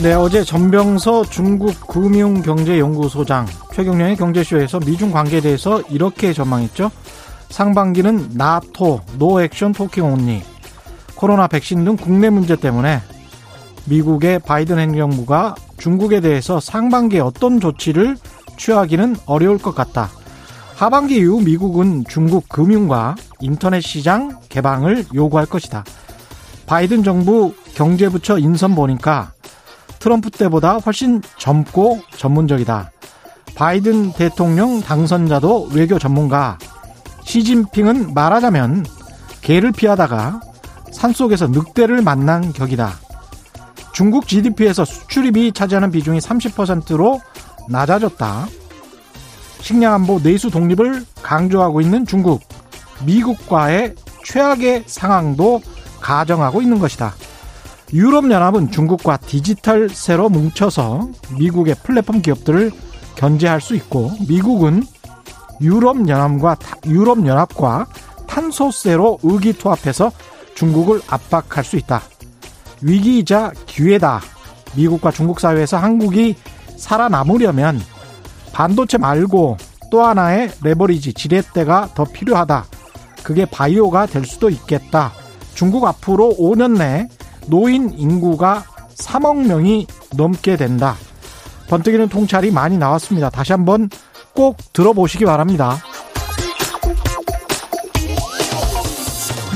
네, 어제 전병서 중국 금융경제연구소장 최경영의 경제쇼에서 미중 관계에 대해서 이렇게 전망했죠. 상반기는 나토, no action talking only, 코로나 백신 등 국내 문제 때문에 미국의 바이든 행정부가 중국에 대해서 상반기에 어떤 조치를 취하기는 어려울 것 같다. 하반기 이후 미국은 중국 금융과 인터넷 시장 개방을 요구할 것이다. 바이든 정부 경제부처 인선 보니까 트럼프 때보다 훨씬 젊고 전문적이다. 바이든 대통령 당선자도 외교 전문가. 시진핑은 말하자면 개를 피하다가 산속에서 늑대를 만난 격이다. 중국 GDP에서 수출입이 차지하는 비중이 30%로 낮아졌다. 식량 안보 내수 독립을 강조하고 있는 중국. 미국과의 최악의 상황도 가정하고 있는 것이다. 유럽연합은 중국과 디지털 세로 뭉쳐서 미국의 플랫폼 기업들을 견제할 수 있고 미국은 유럽연합과 유럽연합과 탄소세로 의기투합해서 중국을 압박할 수 있다. 위기이자 기회다. 미국과 중국 사회에서 한국이 살아남으려면 반도체 말고 또 하나의 레버리지 지렛대가 더 필요하다. 그게 바이오가 될 수도 있겠다. 중국 앞으로 5년 내 노인 인구가 3억 명이 넘게 된다. 번뜩이는 통찰이 많이 나왔습니다. 다시 한번 꼭 들어보시기 바랍니다.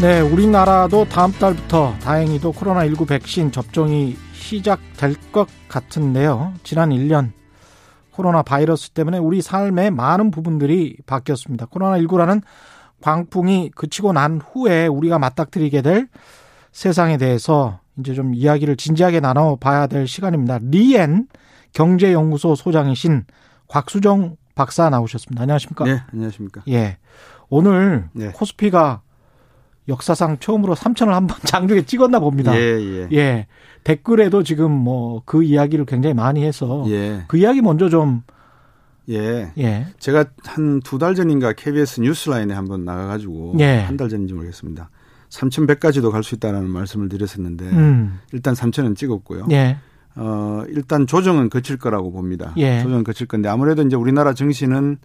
네, 우리나라도 다음 달부터 다행히도 코로나19 백신 접종이 시작될 것 같은데요. 지난 1년 코로나 바이러스 때문에 우리 삶의 많은 부분들이 바뀌었습니다. 코로나19라는 광풍이 그치고 난 후에 우리가 맞닥뜨리게 될 세상에 대해서 이제 좀 이야기를 진지하게 나눠봐야 될 시간입니다. 리엔 경제연구소 소장이신 곽수정 박사 나오셨습니다. 안녕하십니까? 네, 안녕하십니까? 예. 오늘 네. 코스피가 역사상 처음으로 3천을 한번 장중에 찍었나 봅니다. 예, 예. 예. 댓글에도 지금 뭐 그 이야기를 굉장히 많이 해서 예. 그 이야기 먼저 좀 예. 예. 제가 한 두 달 전인가 KBS 뉴스라인에 한번 나가 가지고 예. 한달 전인지 모르겠습니다. 3,100까지도 갈 수 있다라는 말씀을 드렸었는데 음. 일단 3,000은 찍었고요. 예. 어, 일단 조정은 거칠 거라고 봅니다. 예. 조정은 거칠 건데 아무래도 이제 우리나라 증시는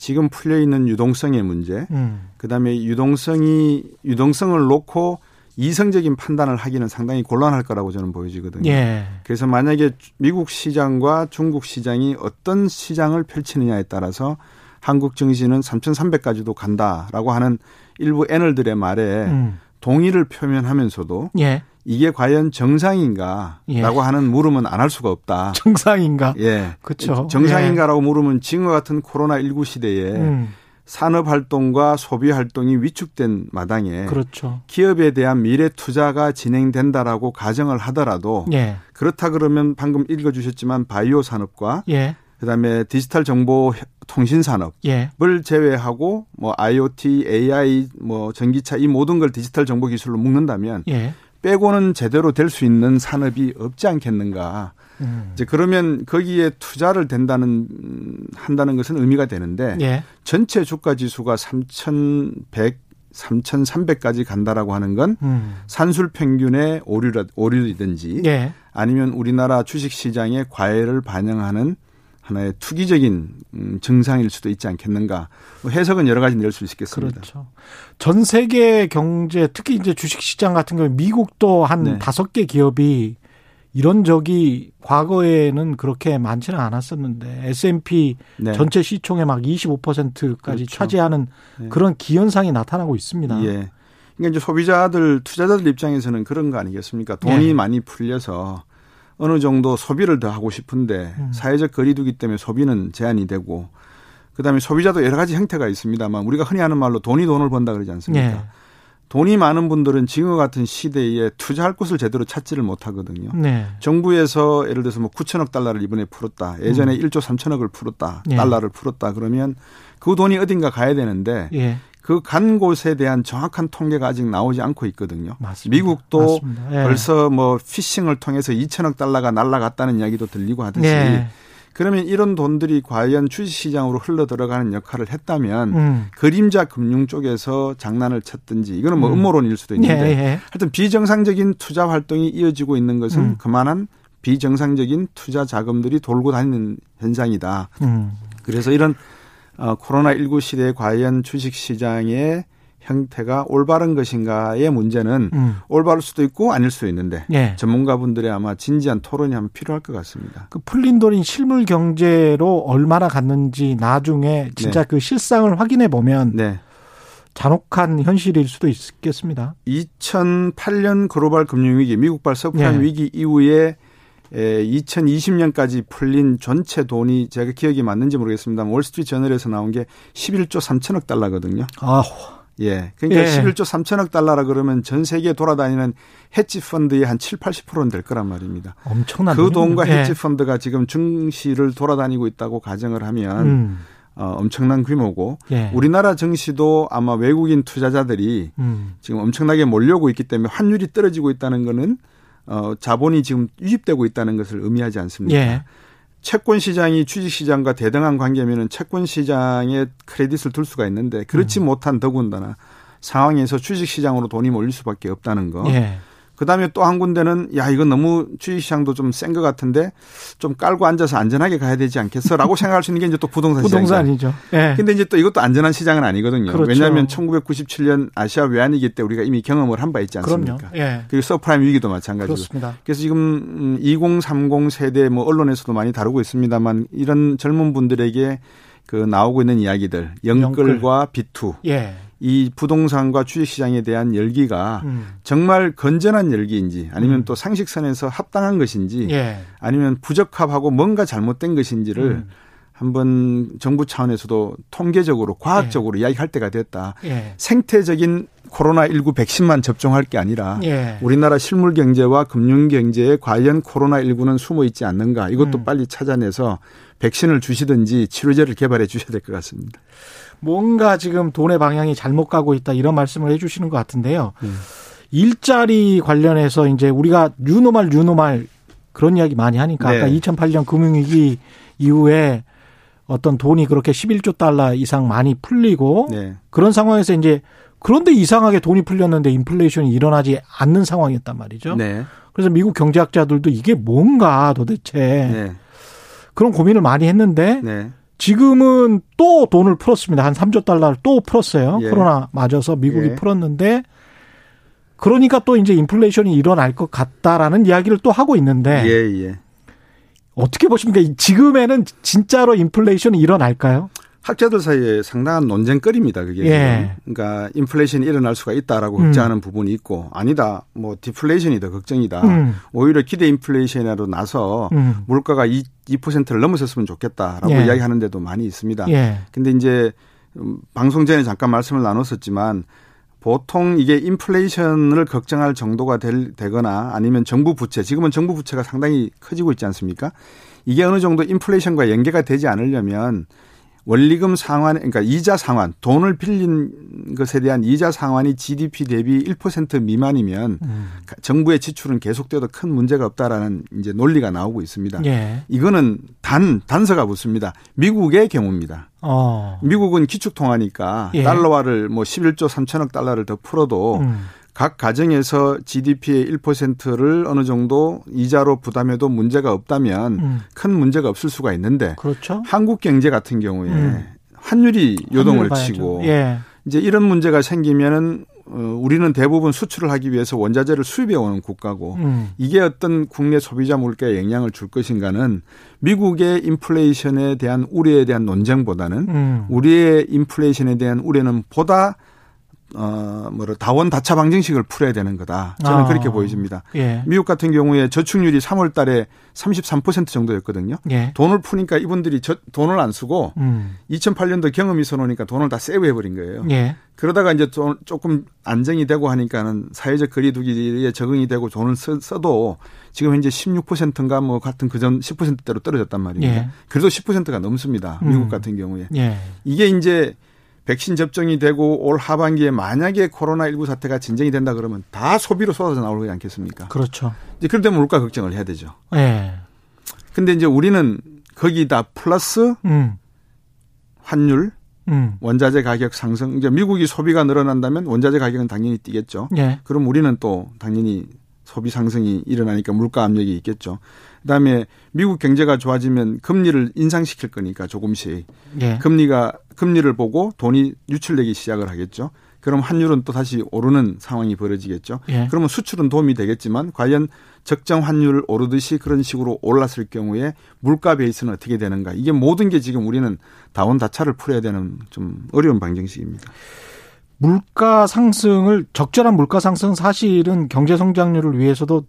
지금 풀려 있는 유동성의 문제, 음. 그다음에 유동성이 유동성을 놓고 이성적인 판단을 하기는 상당히 곤란할 거라고 저는 보여지거든요. 예. 그래서 만약에 미국 시장과 중국 시장이 어떤 시장을 펼치느냐에 따라서 한국 증시는 3,300까지도 간다라고 하는 일부 애널들의 말에 음. 동의를 표면하면서도 예. 이게 과연 정상인가라고 예. 하는 물음은 안 할 수가 없다. 정상인가? 예. 그렇죠. 정상인가라고 예. 물으면 지금과 같은 코로나 19 시대에 음. 산업 활동과 소비 활동이 위축된 마당에 그렇죠. 기업에 대한 미래 투자가 진행된다라고 가정을 하더라도 예. 그렇다 그러면 방금 읽어 주셨지만 바이오 산업과 예. 그다음에 디지털 정보 통신 산업을 예. 제외하고 뭐 IoT, AI, 뭐 전기차 이 모든 걸 디지털 정보 기술로 묶는다면 예. 빼고는 제대로 될 수 있는 산업이 없지 않겠는가. 음. 이제 그러면 거기에 투자를 된다는 한다는 것은 의미가 되는데 예. 전체 주가 지수가 3,100 3,300까지 간다라고 하는 건 음. 산술 평균의 오류라, 오류이든지 예. 아니면 우리나라 주식 시장의 과열을 반영하는 하나의 투기적인 음, 증상일 수도 있지 않겠는가. 뭐 해석은 여러 가지 낼수 있겠습니다. 그렇죠. 전 세계 경제 특히 이제 주식 시장 같은 경우 미국도 한 네. 다섯 개 기업이 이런 적이 과거에는 그렇게 많지는 않았었는데 S&P 네. 전체 시총의 막 25%까지 그렇죠. 차지하는 네. 그런 기현상이 나타나고 있습니다. 예. 그러니까 이제 소비자들 투자자들 입장에서는 그런 거 아니겠습니까? 돈이 예. 많이 풀려서 어느 정도 소비를 더 하고 싶은데 음. 사회적 거리두기 때문에 소비는 제한이 되고 그다음에 소비자도 여러 가지 형태가 있습니다만 우리가 흔히 하는 말로 돈이 돈을 번다 그러지 않습니까? 네. 돈이 많은 분들은 지금 같은 시대에 투자할 곳을 제대로 찾지를 못하거든요. 네. 정부에서 예를 들어서 뭐 9천억 달러를 이번에 풀었다. 예전에 음. 1조 3천억을 풀었다. 네. 달러를 풀었다. 그러면 그 돈이 어딘가 가야 되는데 예. 그 간 곳에 대한 정확한 통계가 아직 나오지 않고 있거든요. 맞습니다. 미국도 맞습니다. 예. 벌써 뭐 피싱을 통해서 2천억 달러가 날라갔다는 이야기도 들리고 하듯이 예. 그러면 이런 돈들이 과연 주식시장으로 흘러 들어가는 역할을 했다면 음. 그림자 금융 쪽에서 장난을 쳤든지 이거는 뭐 음. 음모론일 수도 있는데 예, 예. 하여튼 비정상적인 투자 활동이 이어지고 있는 것은 음. 그만한 비정상적인 투자 자금들이 돌고 다니는 현상이다. 음. 그래서 이런 어, 코로나19 시대에 과연 주식시장의 형태가 올바른 것인가의 문제는 음. 올바를 수도 있고 아닐 수도 있는데 예. 전문가분들의 아마 진지한 토론이 한번 필요할 것 같습니다. 그 풀린 돈이 실물 경제로 얼마나 갔는지 나중에 진짜 네. 그 실상을 확인해 보면 네. 잔혹한 현실일 수도 있겠습니다. 2008년 글로벌 금융위기, 미국발 서브프라임 예. 위기 이후에 에, 2020년까지 풀린 전체 돈이 제가 기억이 맞는지 모르겠습니다. 월스트리트 저널에서 나온 게 11조 3천억 달러거든요. 아, 예. 그러니까 예. 11조 3천억 달러라 그러면 전 세계에 돌아다니는 헤지 펀드의 한 7, 80%는 될 거란 말입니다. 엄청난 그 돈과 예. 헤지 펀드가 지금 증시를 돌아다니고 있다고 가정을 하면 음. 어, 엄청난 규모고 예. 우리나라 증시도 아마 외국인 투자자들이 음. 지금 엄청나게 몰려오고 있기 때문에 환율이 떨어지고 있다는 거는 어, 자본이 지금 유입되고 있다는 것을 의미하지 않습니까? 예. 채권 시장이 주식 시장과 대등한 관계면은 채권 시장에 credit을 둘 수가 있는데 그렇지 음. 못한 더군다나 상황에서 주식 시장으로 돈이 몰릴 수밖에 없다는 거. 예. 그다음에 또 한 군데는 야 이건 너무 주식시장도 좀 센 것 같은데 좀 깔고 앉아서 안전하게 가야 되지 않겠어라고 생각할 수 있는 게 이제 또 부동산 시장. 부동산이죠. 예. 근데 이제 또 이것도 안전한 시장은 아니거든요. 그렇죠. 왜냐하면 1997년 아시아 외환위기 때 우리가 이미 경험을 한 바 있지 않습니까? 예. 그리고 서브프라임 위기도 마찬가지고. 그렇습니다. 그래서 지금 2030 세대 뭐 언론에서도 많이 다루고 있습니다만 이런 젊은 분들에게 그 나오고 있는 이야기들 영끌과 비투. 예. 이 부동산과 주식시장에 대한 열기가 음. 정말 건전한 열기인지 아니면 음. 또 상식선에서 합당한 것인지 예. 아니면 부적합하고 뭔가 잘못된 것인지를 음. 한번 정부 차원에서도 통계적으로 과학적으로 예. 이야기할 때가 됐다. 예. 생태적인 코로나19 백신만 접종할 게 아니라 예. 우리나라 실물 경제와 금융 경제에 과연 코로나19는 숨어 있지 않는가 이것도 음. 빨리 찾아내서 백신을 주시든지 치료제를 개발해 주셔야 될 것 같습니다. 뭔가 지금 돈의 방향이 잘못 가고 있다 이런 말씀을 해 주시는 것 같은데요. 음. 일자리 관련해서 이제 우리가 뉴노말 뉴노말 그런 이야기 많이 하니까 네. 아까 2008년 금융위기 이후에 어떤 돈이 그렇게 11조 달러 이상 많이 풀리고 네. 그런 상황에서 이제 그런데 이상하게 돈이 풀렸는데 인플레이션이 일어나지 않는 상황이었단 말이죠. 네. 그래서 미국 경제학자들도 이게 뭔가 도대체 네. 그런 고민을 많이 했는데 네. 지금은 또 돈을 풀었습니다. 한 3조 달러를 또 풀었어요. 예. 코로나 맞아서 미국이 예. 풀었는데 그러니까 또 이제 인플레이션이 일어날 것 같다라는 이야기를 또 하고 있는데 예, 예. 어떻게 보십니까? 지금에는 진짜로 인플레이션이 일어날까요? 학자들 사이에 상당한 논쟁거리입니다. 그게 예. 그러니까 인플레이션이 일어날 수가 있다라고 음. 걱정하는 부분이 있고 아니다. 뭐 디플레이션이 더 걱정이다. 음. 오히려 기대 인플레이션으로 나서 음. 물가가 2, 2%를 넘어섰으면 좋겠다라고 예. 이야기하는 데도 많이 있습니다. 예. 근데 이제 음, 방송 전에 잠깐 말씀을 나눴었지만 보통 이게 인플레이션을 걱정할 정도가 될, 되거나 아니면 정부 부채, 지금은 정부 부채가 상당히 커지고 있지 않습니까? 이게 어느 정도 인플레이션과 연계가 되지 않으려면 원리금 상환, 그러니까 이자 상환, 돈을 빌린 것에 대한 이자 상환이 GDP 대비 1% 미만이면 음. 정부의 지출은 계속돼도 큰 문제가 없다라는 이제 논리가 나오고 있습니다. 예. 이거는 단 단서가 붙습니다. 미국의 경우입니다. 어. 미국은 기축통화니까 예. 달러화를 뭐 11조 3천억 달러를 더 풀어도 음. 각 가정에서 GDP의 1%를 어느 정도 이자로 부담해도 문제가 없다면 음. 큰 문제가 없을 수가 있는데 그렇죠? 한국 경제 같은 경우에 음. 환율이 요동을 치고 예. 이제 이런 문제가 생기면은 어, 우리는 대부분 수출을 하기 위해서 원자재를 수입해 오는 국가고 음. 이게 어떤 국내 소비자 물가에 영향을 줄 것인가는 미국의 인플레이션에 대한 우려에 대한 논쟁보다는 음. 우리의 인플레이션에 대한 우려는 보다 어, 뭐라, 다원 다차 방정식을 풀어야 되는 거다. 저는 아. 그렇게 보여집니다. 예. 미국 같은 경우에 저축률이 3월 달에 33% 정도였거든요. 예. 돈을 푸니까 이분들이 저, 돈을 안 쓰고 음. 2008년도 경험이 서놓으니까 돈을 다 세이브해 버린 거예요. 예. 그러다가 이제 돈, 조금 안정이 되고 하니까는 사회적 거리두기에 적응이 되고 돈을 써, 도 지금 현재 16%인가 뭐 같은 그전 10%대로 떨어졌단 말입니다. 예. 그래도 10%가 넘습니다. 미국 음. 같은 경우에. 예. 이게 이제 백신 접종이 되고 올 하반기에 만약에 코로나19 사태가 진정이 된다 그러면 다 소비로 쏟아져 나오지 않겠습니까? 그렇죠. 이제 그럴 때면 물가 걱정을 해야 되죠. 예. 네. 근데 이제 우리는 거기다 플러스 음. 환율, 음. 원자재 가격 상승. 이제 미국이 소비가 늘어난다면 원자재 가격은 당연히 뛰겠죠. 예. 그럼 우리는 또 당연히 소비 상승이 일어나니까 물가 압력이 있겠죠. 그다음에 미국 경제가 좋아지면 금리를 인상시킬 거니까 조금씩 예. 금리가 금리를 보고 돈이 유출되기 시작을 하겠죠. 그럼 환율은 또 다시 오르는 상황이 벌어지겠죠. 예. 그러면 수출은 도움이 되겠지만 과연 적정 환율 오르듯이 그런 식으로 올랐을 경우에 물가 베이스는 어떻게 되는가? 이게 모든 게 지금 우리는 다원다차를 풀어야 되는 좀 어려운 방정식입니다. 물가 상승을 적절한 물가 상승 사실은 경제 성장률을 위해서도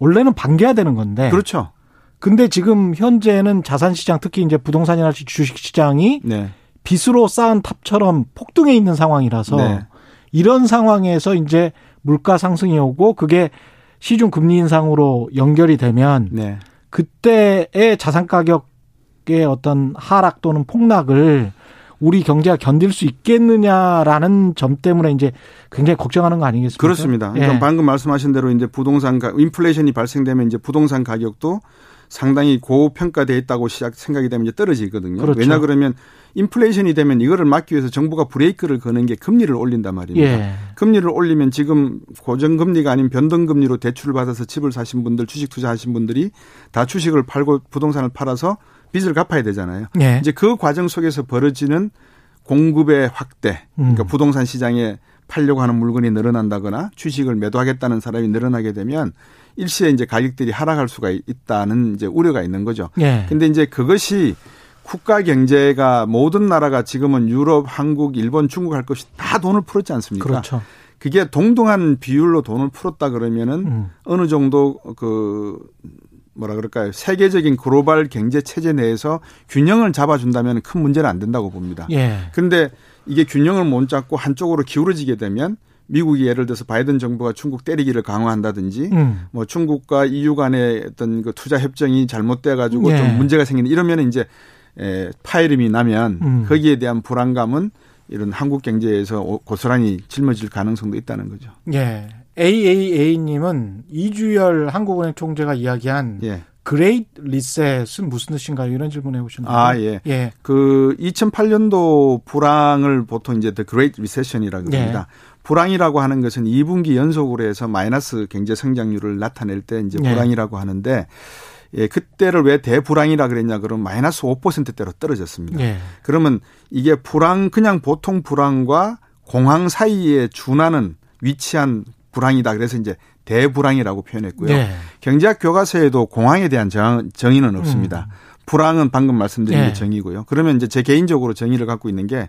원래는 반겨야 되는 건데. 그렇죠. 근데 지금 현재는 자산 시장 특히 이제 부동산이나 주식 시장이 네. 빚으로 쌓은 탑처럼 폭등해 있는 상황이라서 네. 이런 상황에서 이제 물가 상승이 오고 그게 시중 금리 인상으로 연결이 되면 네. 그때의 자산 가격의 어떤 하락 또는 폭락을 우리 경제가 견딜 수 있겠느냐라는 점 때문에 이제 굉장히 걱정하는 거 아니겠습니까? 그렇습니다. 그러니까 예. 방금 말씀하신 대로 이제 부동산 가 인플레이션이 발생되면 이제 부동산 가격도 상당히 고평가돼 있다고 시작 생각이 되면 이제 떨어지거든요. 그렇죠. 왜냐 그러면 인플레이션이 되면 이거를 막기 위해서 정부가 브레이크를 거는 게 금리를 올린단 말입니다. 예. 금리를 올리면 지금 고정금리가 아닌 변동금리로 대출을 받아서 집을 사신 분들, 주식 투자하신 분들이 다 주식을 팔고 부동산을 팔아서 빚을 갚아야 되잖아요. 예. 이제 그 과정 속에서 벌어지는 공급의 확대, 그러니까 음. 부동산 시장에 팔려고 하는 물건이 늘어난다거나 주식을 매도하겠다는 사람이 늘어나게 되면 일시에 이제 가격들이 하락할 수가 있다는 이제 우려가 있는 거죠. 예. 근데 이제 그것이 국가 경제가 모든 나라가 지금은 유럽, 한국, 일본, 중국 할 것이 다 돈을 풀었지 않습니까? 그렇죠. 그게 동등한 비율로 돈을 풀었다 그러면은 음. 어느 정도 그 뭐라 그럴까요? 세계적인 글로벌 경제 체제 내에서 균형을 잡아준다면 큰 문제는 안 된다고 봅니다. 예. 근데 이게 균형을 못 잡고 한쪽으로 기울어지게 되면 미국이 예를 들어서 바이든 정부가 중국 때리기를 강화한다든지 음. 뭐 중국과 EU 간의 어떤 그 투자 협정이 잘못돼 가지고 예. 좀 문제가 생기는 이러면 이제 에, 파이름이 나면 음. 거기에 대한 불안감은 이런 한국 경제에서 고스란히 짊어질 가능성도 있다는 거죠. 예. AAA님은 이주열 한국은행 총재가 이야기한 예. Great Recession은 무슨 뜻인가요? 이런 질문 해 보셨는데. 아, 예. 예. 그 2008년도 불황을 보통 이제 The Great Recession이라고 합니다. 예. 불황이라고 하는 것은 2분기 연속으로 해서 마이너스 경제 성장률을 나타낼 때 이제 예. 불황이라고 하는데 예, 그때를 왜 대불황이라 그랬냐 그러면 마이너스 5%대로 떨어졌습니다. 예. 그러면 이게 불황 그냥 보통 불황과 공황 사이에 준하는 위치한 불황이다. 그래서 이제 대불황이라고 표현했고요. 예. 경제학 교과서에도 공황에 대한 정, 정의는 없습니다. 음. 불황은 방금 말씀드린 예. 게 정의고요. 그러면 이제 제 개인적으로 정의를 갖고 있는 게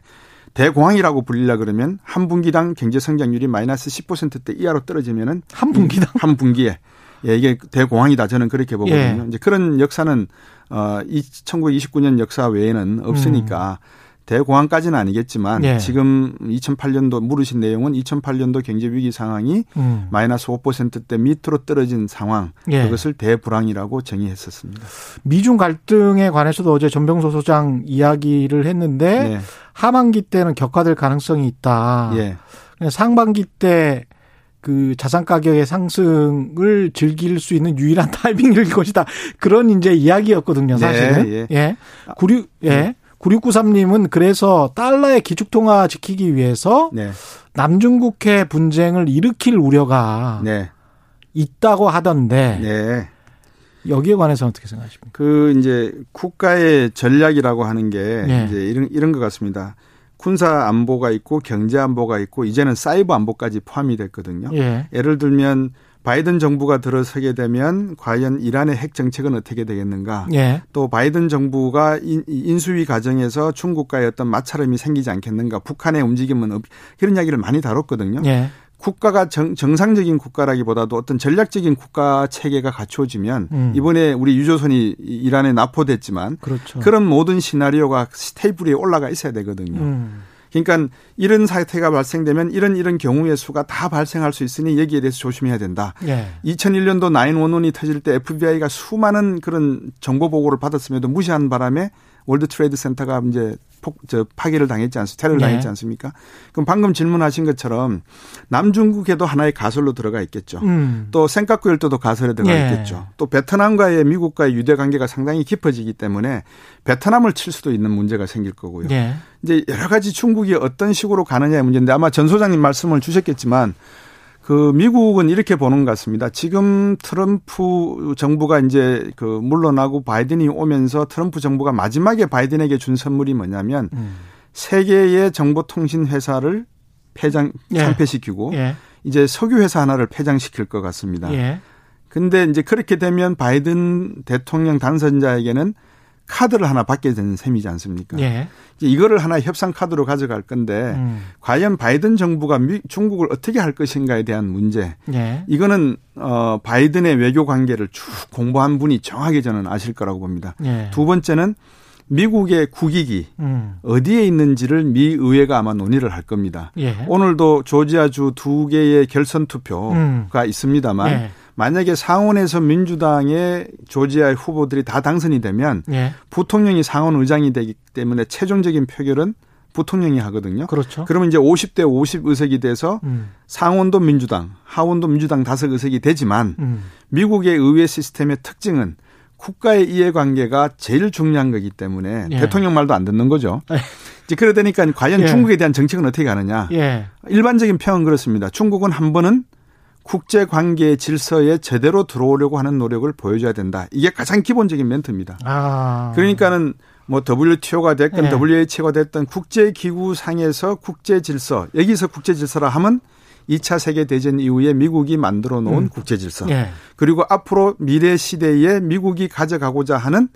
대공황이라고 불리려 그러면 한 분기당 경제 성장률이 마이너스 10%대 이하로 떨어지면은 한 분기당 한 분기에 예, 이게 대공황이다 저는 그렇게 보거든요. 예. 이제 그런 역사는 어 1929년 역사 외에는 없으니까 음. 대공황까지는 아니겠지만 예. 지금 2008년도 물으신 내용은 2008년도 경제 위기 상황이 음. 마이너스 5%대 밑으로 떨어진 상황 예. 그것을 대불황이라고 정의했었습니다. 미중 갈등에 관해서도 어제 전병소 소장 이야기를 했는데 네. 하반기 때는 격화될 가능성이 있다. 예. 상반기 때 그 자산 가격의 상승을 즐길 수 있는 유일한 타이밍일 것이다. 그런 이제 이야기였거든요, 사실은. 네, 예. 예. 구류 예. 네. 9693님은 그래서 달러의 기축통화 지키기 위해서 네. 남중국해 분쟁을 일으킬 우려가 네. 있다고 하던데 네. 여기에 관해서 어떻게 생각하십니까? 그 이제 국가의 전략이라고 하는 게 네. 이제 이런 이런 것 같습니다. 군사 안보가 있고 경제 안보가 있고 이제는 사이버 안보까지 포함이 됐거든요. 예. 예를 들면 바이든 정부가 들어서게 되면 과연 이란의 핵 정책은 어떻게 되겠는가? 예. 또 바이든 정부가 인수위 과정에서 중국과의 어떤 마찰음이 생기지 않겠는가? 북한의 움직임은 그런 이야기를 많이 다뤘거든요. 예. 국가가 정, 정상적인 국가라기보다도 어떤 전략적인 국가 체계가 갖추어지면 음. 이번에 우리 유조선이 이란에 납포됐지만 그렇죠. 그런 모든 시나리오가 테이블 위에 올라가 있어야 되거든요. 음. 그러니까 이런 사태가 발생되면 이런 이런 경우의 수가 다 발생할 수 있으니 여기에 대해서 조심해야 된다. 예. 2001년도 911이 터질 때 FBI가 수많은 그런 정보 보고를 받았음에도 무시한 바람에 월드 트레이드 센터가 이제 폭, 저, 파괴를 당했지 않습니까? 테러를 네. 당했지 않습니까? 그럼 방금 질문하신 것처럼 남중국에도 하나의 가설로 들어가 있겠죠. 음. 또 센카쿠 열도도 가설에 들어가 네. 있겠죠. 또 베트남과의 미국과의 유대 관계가 상당히 깊어지기 때문에 베트남을 칠 수도 있는 문제가 생길 거고요. 네. 이제 여러 가지 중국이 어떤 식으로 가느냐의 문제인데 아마 전 소장님 말씀을 주셨겠지만 그 미국은 이렇게 보는 것 같습니다. 지금 트럼프 정부가 이제 그 물러나고 바이든이 오면서 트럼프 정부가 마지막에 바이든에게 준 선물이 뭐냐면 음. 세계의 정보통신 회사를 폐장 예. 상폐시키고 예. 이제 석유 회사 하나를 폐장시킬 것 같습니다. 예. 근데 이제 그렇게 되면 바이든 대통령 당선자에게는 카드를 하나 받게 되는 셈이지 않습니까? 예. 이제 이거를 하나 협상 카드로 가져갈 건데 음. 과연 바이든 정부가 미, 중국을 어떻게 할 것인가에 대한 문제. 예. 이거는 어 바이든의 외교 관계를 쭉 공부한 분이 정확히 저는 아실 거라고 봅니다. 예. 두 번째는 미국의 국익이 음. 어디에 있는지를 미 의회가 아마 논의를 할 겁니다. 예. 오늘도 조지아주 두 개의 결선 투표가 음. 있습니다만 예. 만약에 상원에서 민주당의 조지아의 후보들이 다 당선이 되면 예. 부통령이 상원 의장이 되기 때문에 최종적인 표결은 부통령이 하거든요. 그렇죠. 그러면 이제 50대 50 의석이 돼서 음. 상원도 민주당, 하원도 민주당 다섯 의석이 되지만 음. 미국의 의회 시스템의 특징은 국가의 이해관계가 제일 중요한 거기 때문에 예. 대통령 말도 안 듣는 거죠. 예. 이제 그러다 보니까 과연 예. 중국에 대한 정책은 어떻게 가느냐. 예. 일반적인 평은 그렇습니다. 중국은 한 번은 국제 관계 질서에 제대로 들어오려고 하는 노력을 보여줘야 된다. 이게 가장 기본적인 멘트입니다. 아. 그러니까는 뭐 WTO가 됐건 네. WHO가 됐던 국제 기구 상에서 국제 질서 여기서 국제 질서라 하면 2차 세계 대전 이후에 미국이 만들어 놓은 음. 국제 질서. 네. 그리고 앞으로 미래 시대에 미국이 가져가고자 하는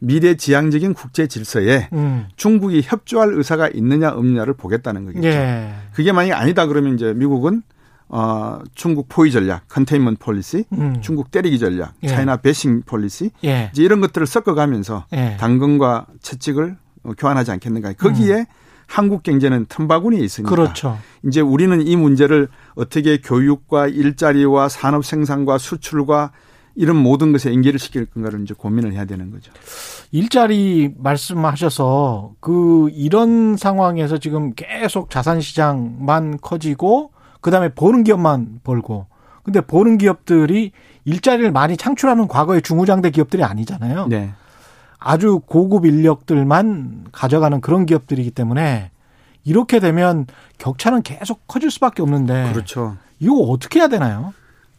미래 지향적인 국제 질서에 음. 중국이 협조할 의사가 있느냐 없느냐를 보겠다는 거겠죠. 네. 그게 만약 아니다 그러면 이제 미국은 어, 중국 포위 전략, containment policy, 음. 중국 때리기 전략, 예. China bashing policy, 예. 이제 이런 것들을 섞어가면서 예. 당근과 채찍을 어, 교환하지 않겠는가. 거기에 음. 한국 경제는 틈바구니에 있으니까. 그렇죠. 이제 우리는 이 문제를 어떻게 교육과 일자리와 산업 생산과 수출과 이런 모든 것에 연계를 시킬 건가를 이제 고민을 해야 되는 거죠. 일자리 말씀하셔서 그 이런 상황에서 지금 계속 자산 시장만 커지고 그다음에 버는 기업만 벌고. 근데 버는 기업들이 일자리를 많이 창출하는 과거의 중후장대 기업들이 아니잖아요. 네. 아주 고급 인력들만 가져가는 그런 기업들이기 때문에 이렇게 되면 격차는 계속 커질 수밖에 없는데. 그렇죠. 이거 어떻게 해야 되나요?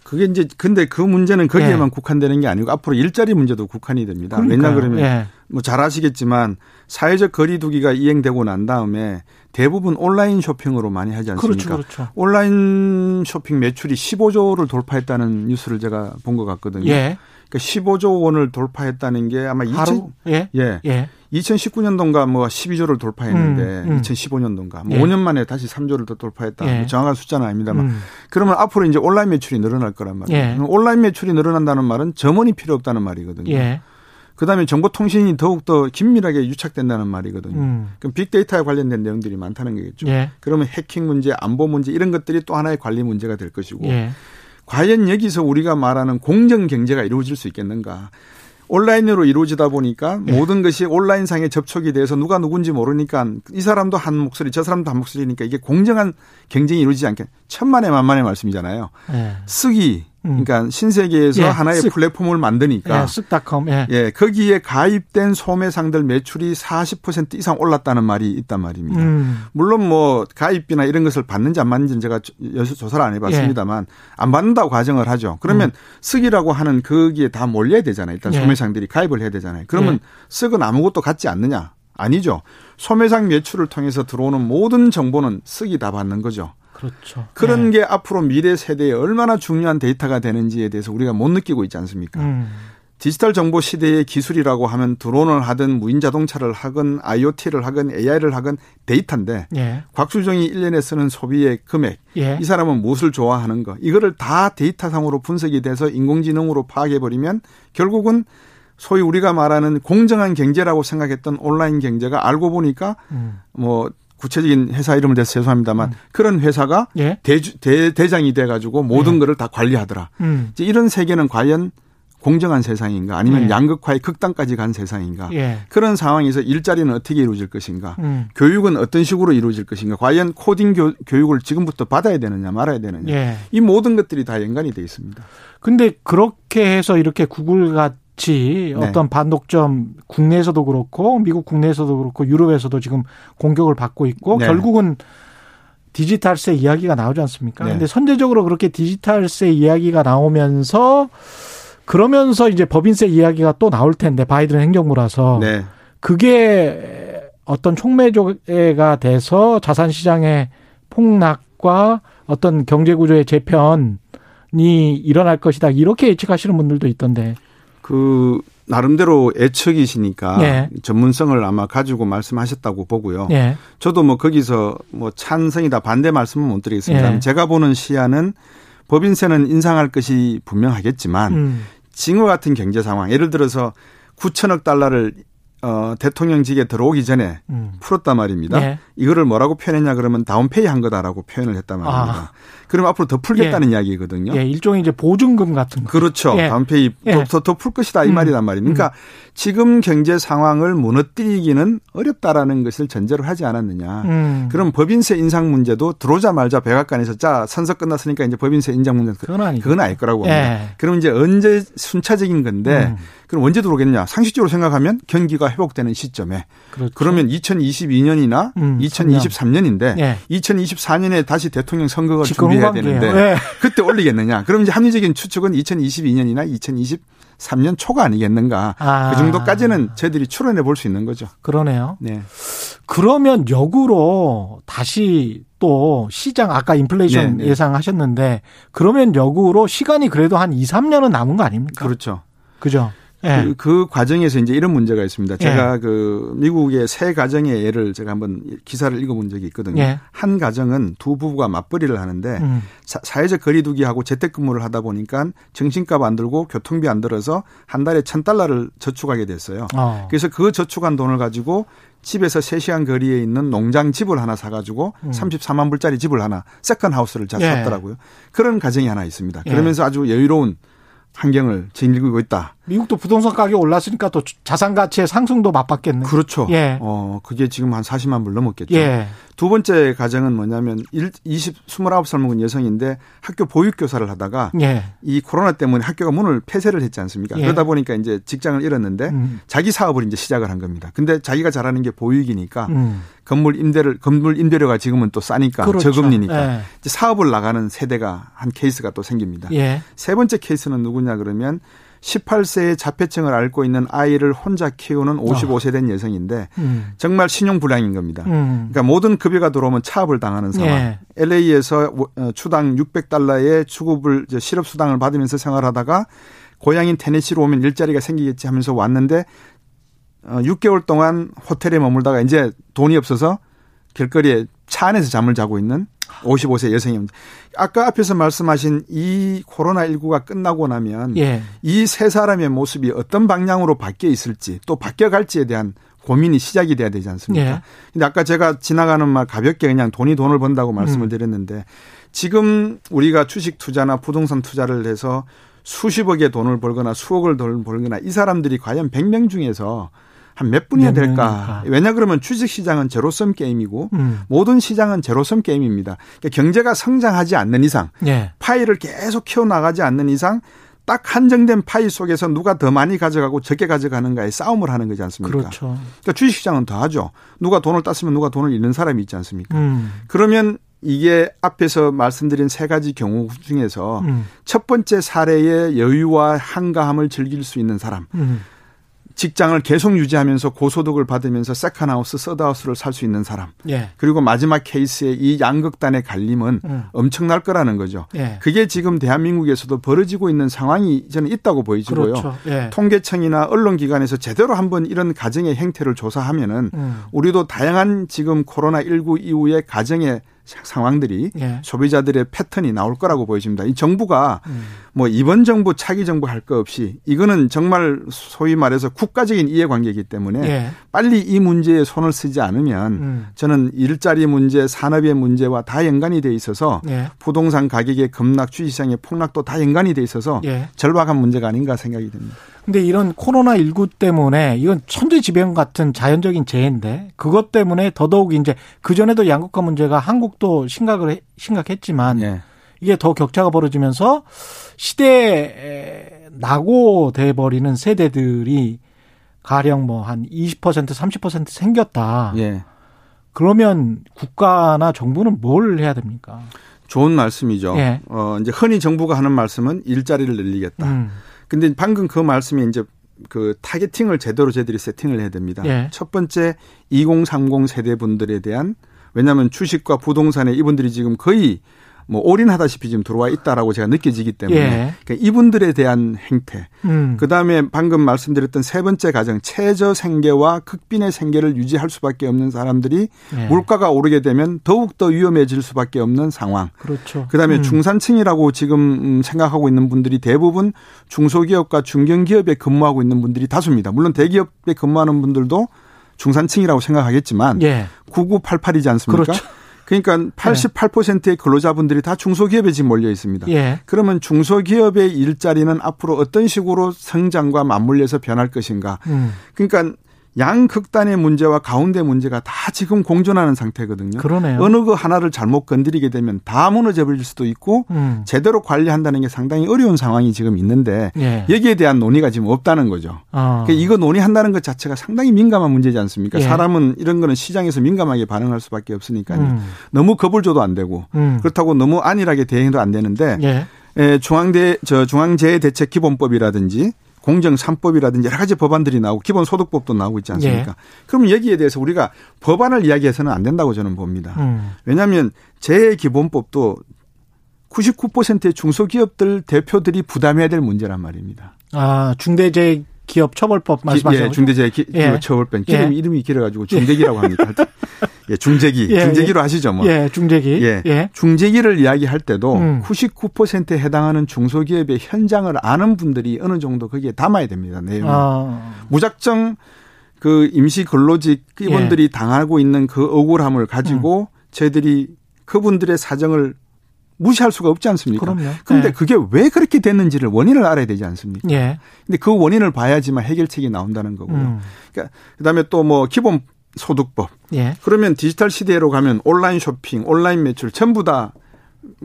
그게 이제 근데 그 문제는 거기에만 예. 국한되는 게 아니고 앞으로 일자리 문제도 국한이 됩니다. 그러니까요. 왜냐 그러면 예. 뭐잘 아시겠지만 사회적 거리두기가 이행되고 난 다음에 대부분 온라인 쇼핑으로 많이 하지 않습니까? 그렇죠, 그렇죠. 온라인 쇼핑 매출이 15조를 돌파했다는 뉴스를 제가 본 것 같거든요. 예. 그러니까 15조 원을 돌파했다는 게 아마 하루? 2000, 예. 예. 예. 2019년도인가 뭐 12조를 돌파했는데 음, 음. 2015년도인가 뭐 예. 5년 만에 다시 3조를 더 돌파했다. 예. 뭐 정확한 숫자는 아닙니다만 음. 그러면 앞으로 이제 온라인 매출이 늘어날 거란 말이에요. 예. 온라인 매출이 늘어난다는 말은 점원이 필요 없다는 말이거든요. 예. 그다음에 정보통신이 더욱더 긴밀하게 유착된다는 말이거든요. 음. 그럼 빅데이터에 관련된 내용들이 많다는 거겠죠. 예. 그러면 해킹 문제, 안보 문제 이런 것들이 또 하나의 관리 문제가 될 것이고 예. 과연 여기서 우리가 말하는 공정 경제가 이루어질 수 있겠는가? 온라인으로 이루어지다 보니까 네. 모든 것이 온라인상에 접촉이 돼서 누가 누군지 모르니까 이 사람도 한 목소리 저 사람도 한 목소리니까 이게 공정한 경쟁이 이루어지지 않게 천만의 만만의 말씀이잖아요. 네. 쓰기 음. 그러니까 신세계에서 예, 하나의 쓱. 플랫폼을 만드니까 예, 쓱닷컴 예. 예, 거기에 가입된 소매상들 매출이 40% 이상 올랐다는 말이 있단 말입니다. 음. 물론 뭐 가입비나 이런 것을 받는지 안 받는지는 제가 조사를 안 해봤습니다만 예. 안 받는다고 가정을 하죠. 그러면 음. 쓱이라고 하는 거기에 다 몰려야 되잖아요. 일단 예. 소매상들이 가입을 해야 되잖아요. 그러면 쓱은 예. 아무것도 갖지 않느냐? 아니죠. 소매상 매출을 통해서 들어오는 모든 정보는 쓱이 다 받는 거죠. 그렇죠. 그런 네. 게 앞으로 미래 세대에 얼마나 중요한 데이터가 되는지에 대해서 우리가 못 느끼고 있지 않습니까? 음. 디지털 정보 시대의 기술이라고 하면 드론을 하든 무인 자동차를 하건 IoT를 하건 AI를 하건 데이터인데 예. 곽수정이 1년에 쓰는 소비의 금액 예. 이 사람은 무엇을 좋아하는 거 이거를 다 데이터상으로 분석이 돼서 인공지능으로 파악해 버리면 결국은 소위 우리가 말하는 공정한 경제라고 생각했던 온라인 경제가 알고 보니까 음. 뭐 구체적인 회사 이름을 대서 죄송합니다만 음. 그런 회사가 예? 대주, 대, 대장이 돼가지고 모든 예. 거를 다 관리하더라. 음. 이제 이런 세계는 과연 공정한 세상인가 아니면 예. 양극화의 극단까지 간 세상인가 예. 그런 상황에서 일자리는 어떻게 이루어질 것인가 음. 교육은 어떤 식으로 이루어질 것인가 과연 코딩 교, 육을 지금부터 받아야 되느냐 말아야 되느냐 예. 이 모든 것들이 다 연관이 돼 있습니다. 근데 그렇게 해서 이렇게 구글 같 이 네. 어떤 반독점 국내에서도 그렇고 미국 국내에서도 그렇고 유럽에서도 지금 공격을 받고 있고 네. 결국은 디지털세 이야기가 나오지 않습니까? 네. 근데 선제적으로 그렇게 디지털세 이야기가 나오면서 그러면서 이제 법인세 이야기가 또 나올 텐데 바이든 행정부라서 네. 그게 어떤 촉매조가 돼서 자산 시장의 폭락과 어떤 경제 구조의 재편이 일어날 것이다 이렇게 예측하시는 분들도 있던데. 그 나름대로 예측이시니까 예. 전문성을 아마 가지고 말씀하셨다고 보고요. 예. 저도 뭐 거기서 뭐 찬성이다 반대 말씀은 못 드리겠습니다. 예. 제가 보는 시야는 법인세는 인상할 것이 분명하겠지만 음. 징후 같은 경제 상황, 예를 들어서 9천억 달러를 어, 대통령직에 들어오기 전에 음. 풀었단 말입니다. 예. 이거를 뭐라고 표현했냐 그러면 다운페이 한 거다라고 표현을 했단 말입니다. 아. 그럼 앞으로 더 풀겠다는 예. 이야기거든요. 예, 일종의 이제 보증금 같은 거. 그렇죠. 예. 다운페이 예. 더풀 것이다 이 음. 말이란 말입니다. 그러니까 음. 지금 경제 상황을 무너뜨리기는 어렵다라는 것을 전제로 하지 않았느냐. 음. 그럼 법인세 인상 문제도 들어오자말자 백악관에서 자 선서 끝났으니까 이제 법인세 인상 문제 그건 아니 그건 아닐 거라고 봅니다. 예. 그럼 이제 언제 순차적인 건데 음. 그럼 언제 들어오겠냐? 상식적으로 생각하면 경기가 회복되는 시점에 그렇죠. 그러면 2022년이나 음, 2023년인데 예. 2024년에 다시 대통령 선거가 준비해야 되는데 예. 그때 올리겠느냐? 그럼 이제 합리적인 추측은 2022년이나 2023년 초가 아니겠는가? 아. 그 정도까지는 저희들이 추론해 볼 수 있는 거죠. 그러네요. 네. 그러면 역으로 다시 또 시장 아까 인플레이션 네, 네. 예상하셨는데 그러면 역으로 시간이 그래도 한 2, 3년은 남은 거 아닙니까? 그렇죠. 그죠? 예. 그, 그, 과정에서 이제 이런 문제가 있습니다. 제가 예. 그 미국의 세 가정의 예를 제가 한번 기사를 읽어본 적이 있거든요. 예. 한 가정은 두 부부가 맞벌이를 하는데 음. 사, 회적 거리두기하고 재택근무를 하다 보니까 점심값 안 들고 교통비 안 들어서 한 달에 천 달러를 저축하게 됐어요. 어. 그래서 그 저축한 돈을 가지고 집에서 3시간 거리에 있는 농장 집을 하나 사가지고 음. 34만 불짜리 집을 하나 second house를 예. 샀더라고요. 그런 가정이 하나 있습니다. 예. 그러면서 아주 여유로운 환경을 지니고 있다. 미국도 부동산 가격 올랐으니까 또 자산 가치의 상승도 맛봤겠네. 그렇죠. 예. 어, 그게 지금 한 40만 불 넘었겠죠. 예. 두 번째 가정은 뭐냐면 20, 29살 먹은 여성인데 학교 보육교사를 하다가 예. 이 코로나 때문에 학교가 문을 폐쇄를 했지 않습니까? 예. 그러다 보니까 이제 직장을 잃었는데 음. 자기 사업을 이제 시작을 한 겁니다. 근데 자기가 잘하는 게 보육이니까 음. 건물 임대를 건물 임대료가 지금은 또 싸니까 그렇죠. 저금리니까 예. 이제 사업을 나가는 세대가 한 케이스가 또 생깁니다. 예. 세 번째 케이스는 누구냐 그러면 18세의 자폐증을 앓고 있는 아이를 혼자 키우는 55세 된 여성인데 음. 정말 신용 불량인 겁니다. 음. 그러니까 모든 급여가 들어오면 차압을 당하는 상황. 예. LA에서 어, 추당 600달러의 주급을 실업 수당을 받으면서 생활하다가 고향인 테네시로 오면 일자리가 생기겠지 하면서 왔는데 6개월 어, 동안 호텔에 머물다가 이제 돈이 없어서 길거리에 차 안에서 잠을 자고 있는 55세 여성입니다. 아까 앞에서 말씀하신 이 코로나19가 끝나고 나면 예. 이세 사람의 모습이 어떤 방향으로 바뀌어 있을지 또 바뀌어 갈지에 대한 고민이 시작이 돼야 되지 않습니까? 예. 근데 아까 제가 지나가는 말 가볍게 그냥 돈이 돈을 번다고 말씀을 음. 드렸는데 지금 우리가 주식 투자나 부동산 투자를 해서 수십억의 돈을 벌거나 수억을 돈을 벌거나 이 사람들이 과연 100명 중에서 한 몇 분이야 될까? 왜냐 그러면 주식 시장은 제로섬 게임이고 음. 모든 시장은 제로섬 게임입니다. 그러니까 경제가 성장하지 않는 이상 예. 파이를 계속 키워 나가지 않는 이상 딱 한정된 파이 속에서 누가 더 많이 가져가고 적게 가져가는가에 싸움을 하는 거지 않습니까? 그렇죠. 그러니까 주식시장은 더 하죠. 누가 돈을 땄으면 누가 돈을 잃는 사람이 있지 않습니까? 음. 그러면 이게 앞에서 말씀드린 세 가지 경우 중에서 음. 첫 번째 사례의 여유와 한가함을 즐길 수 있는 사람. 음. 직장을 계속 유지하면서 고소득을 받으면서 세컨하우스, 서드하우스를 살 수 있는 사람. 예. 그리고 마지막 케이스의 이 양극단의 갈림은 음. 엄청날 거라는 거죠. 예. 그게 지금 대한민국에서도 벌어지고 있는 상황이 저는 있다고 보이지고요. 그렇죠. 예. 통계청이나 언론기관에서 제대로 한번 이런 가정의 행태를 조사하면은 음. 우리도 다양한 지금 코로나 19 이후의 가정의 상황들이 예. 소비자들의 패턴이 나올 거라고 보여집니다. 이 정부가 음. 뭐 이번 정부 차기 정부 할 거 없이 이거는 정말 소위 말해서 국가적인 이해관계이기 때문에 예. 빨리 이 문제에 손을 쓰지 않으면 음. 저는 일자리 문제, 산업의 문제와 다 연관이 돼 있어서 예. 부동산 가격의 급락, 주시장의 폭락도 다 연관이 돼 있어서 예. 절박한 문제가 아닌가 생각이 듭니다. 근데 이런 코로나19 때문에 이건 천재지변 같은 자연적인 재해인데 그것 때문에 더더욱 이제 그전에도 양극화 문제가 한국도 심각을 해, 심각했지만 네. 이게 더 격차가 벌어지면서 시대에 낙오 돼 버리는 세대들이 가령 뭐 한 20% 30% 생겼다. 예. 그러면 국가나 정부는 뭘 해야 됩니까? 좋은 말씀이죠. 예. 어, 이제 흔히 정부가 하는 말씀은 일자리를 늘리겠다. 음. 근데 방금 그 말씀이 이제 그 타겟팅을 제대로 저희들이 세팅을 해야 됩니다. 예. 첫 번째 2030 세대 분들에 대한 왜냐하면 주식과 부동산에 이분들이 지금 거의 뭐 올인하다시피 지금 들어와 있다라고 제가 느껴지기 때문에 예. 그러니까 이분들에 대한 행태 음. 그다음에 방금 말씀드렸던 세 번째 가정 최저 생계와 극빈의 생계를 유지할 수밖에 없는 사람들이 예. 물가가 오르게 되면 더욱 더 위험해질 수밖에 없는 상황 그렇죠. 그다음에 음. 중산층이라고 지금 생각하고 있는 분들이 대부분 중소기업과 중견기업에 근무하고 있는 분들이 다수입니다 물론 대기업에 근무하는 분들도 중산층이라고 생각하겠지만 예. 9988이지 않습니까? 그렇죠. 그러니까 88%의 근로자분들이 다 중소기업에 지금 몰려 있습니다. 예. 그러면 중소기업의 일자리는 앞으로 어떤 식으로 성장과 맞물려서 변할 것인가? 음. 그러니까 양극단의 문제와 가운데 문제가 다 지금 공존하는 상태거든요. 그러네요. 어느 그 하나를 잘못 건드리게 되면 다 무너져 버릴 수도 있고 음. 제대로 관리한다는 게 상당히 어려운 상황이 지금 있는데 예. 여기에 대한 논의가 지금 없다는 거죠. 어. 그러니까 이거 논의한다는 것 자체가 상당히 민감한 문제지 않습니까? 예. 사람은 이런 거는 시장에서 민감하게 반응할 수밖에 없으니까요. 음. 너무 겁을 줘도 안 되고 음. 그렇다고 너무 안일하게 대응도 안 되는데 예. 중앙대 저 중앙재해대책기본법이라든지 공정 3법이라든지 여러 가지 법안들이 나오고 기본 소득법도 나오고 있지 않습니까? 예. 그럼 여기에 대해서 우리가 법안을 이야기해서는 안 된다고 저는 봅니다. 음. 왜냐하면 재기본법도 99%의 중소기업들 대표들이 부담해야 될 문제란 말입니다. 아 중대재해 기업 처벌법 말씀하시는 예, 중대재해 예. 처벌법. 예. 이름이, 이름이 길어 가지고 중대기라고 합니다. 예, 중재기. 예, 중재기로 하시죠, 뭐. 예, 중재기. 예. 예. 중재기를 이야기할 때도 음. 99%에 해당하는 중소기업의 현장을 아는 분들이 어느 정도 거기에 담아야 됩니다, 내용. 아. 무작정 그 임시 근로직 이분들이 예. 당하고 있는 그 억울함을 가지고 음. 저희들이 그분들의 사정을 무시할 수가 없지 않습니까? 그럼요. 그런데 네. 그게 왜 그렇게 됐는지를 원인을 알아야 되지 않습니까? 예. 근데 그 원인을 봐야지만 해결책이 나온다는 거고요. 음. 그러니까 그다음에 또 뭐 기본 소득법. 예. 그러면 디지털 시대로 가면 온라인 쇼핑, 온라인 매출 전부 다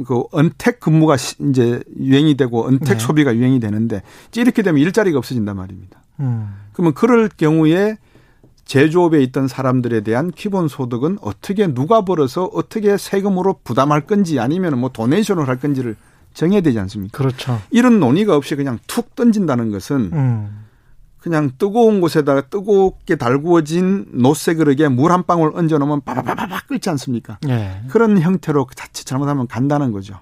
그 언택 근무가 이제 유행이 되고 언택 네. 소비가 유행이 되는데 이렇게 되면 일자리가 없어진단 말입니다. 음. 그러면 그럴 경우에 제조업에 있던 사람들에 대한 기본 소득은 어떻게 누가 벌어서 어떻게 세금으로 부담할 건지 아니면 뭐 도네이션을 할 건지를 정해야 되지 않습니까? 그렇죠. 이런 논의가 없이 그냥 툭 던진다는 것은 음. 그냥 뜨거운 곳에다가 뜨겁게 달구어진 노쇠 그릇에 물 한 방울 얹어 놓으면 빠바바바박 끓지 않습니까? 네. 그런 형태로 자칫 잘못하면 간다는 거죠.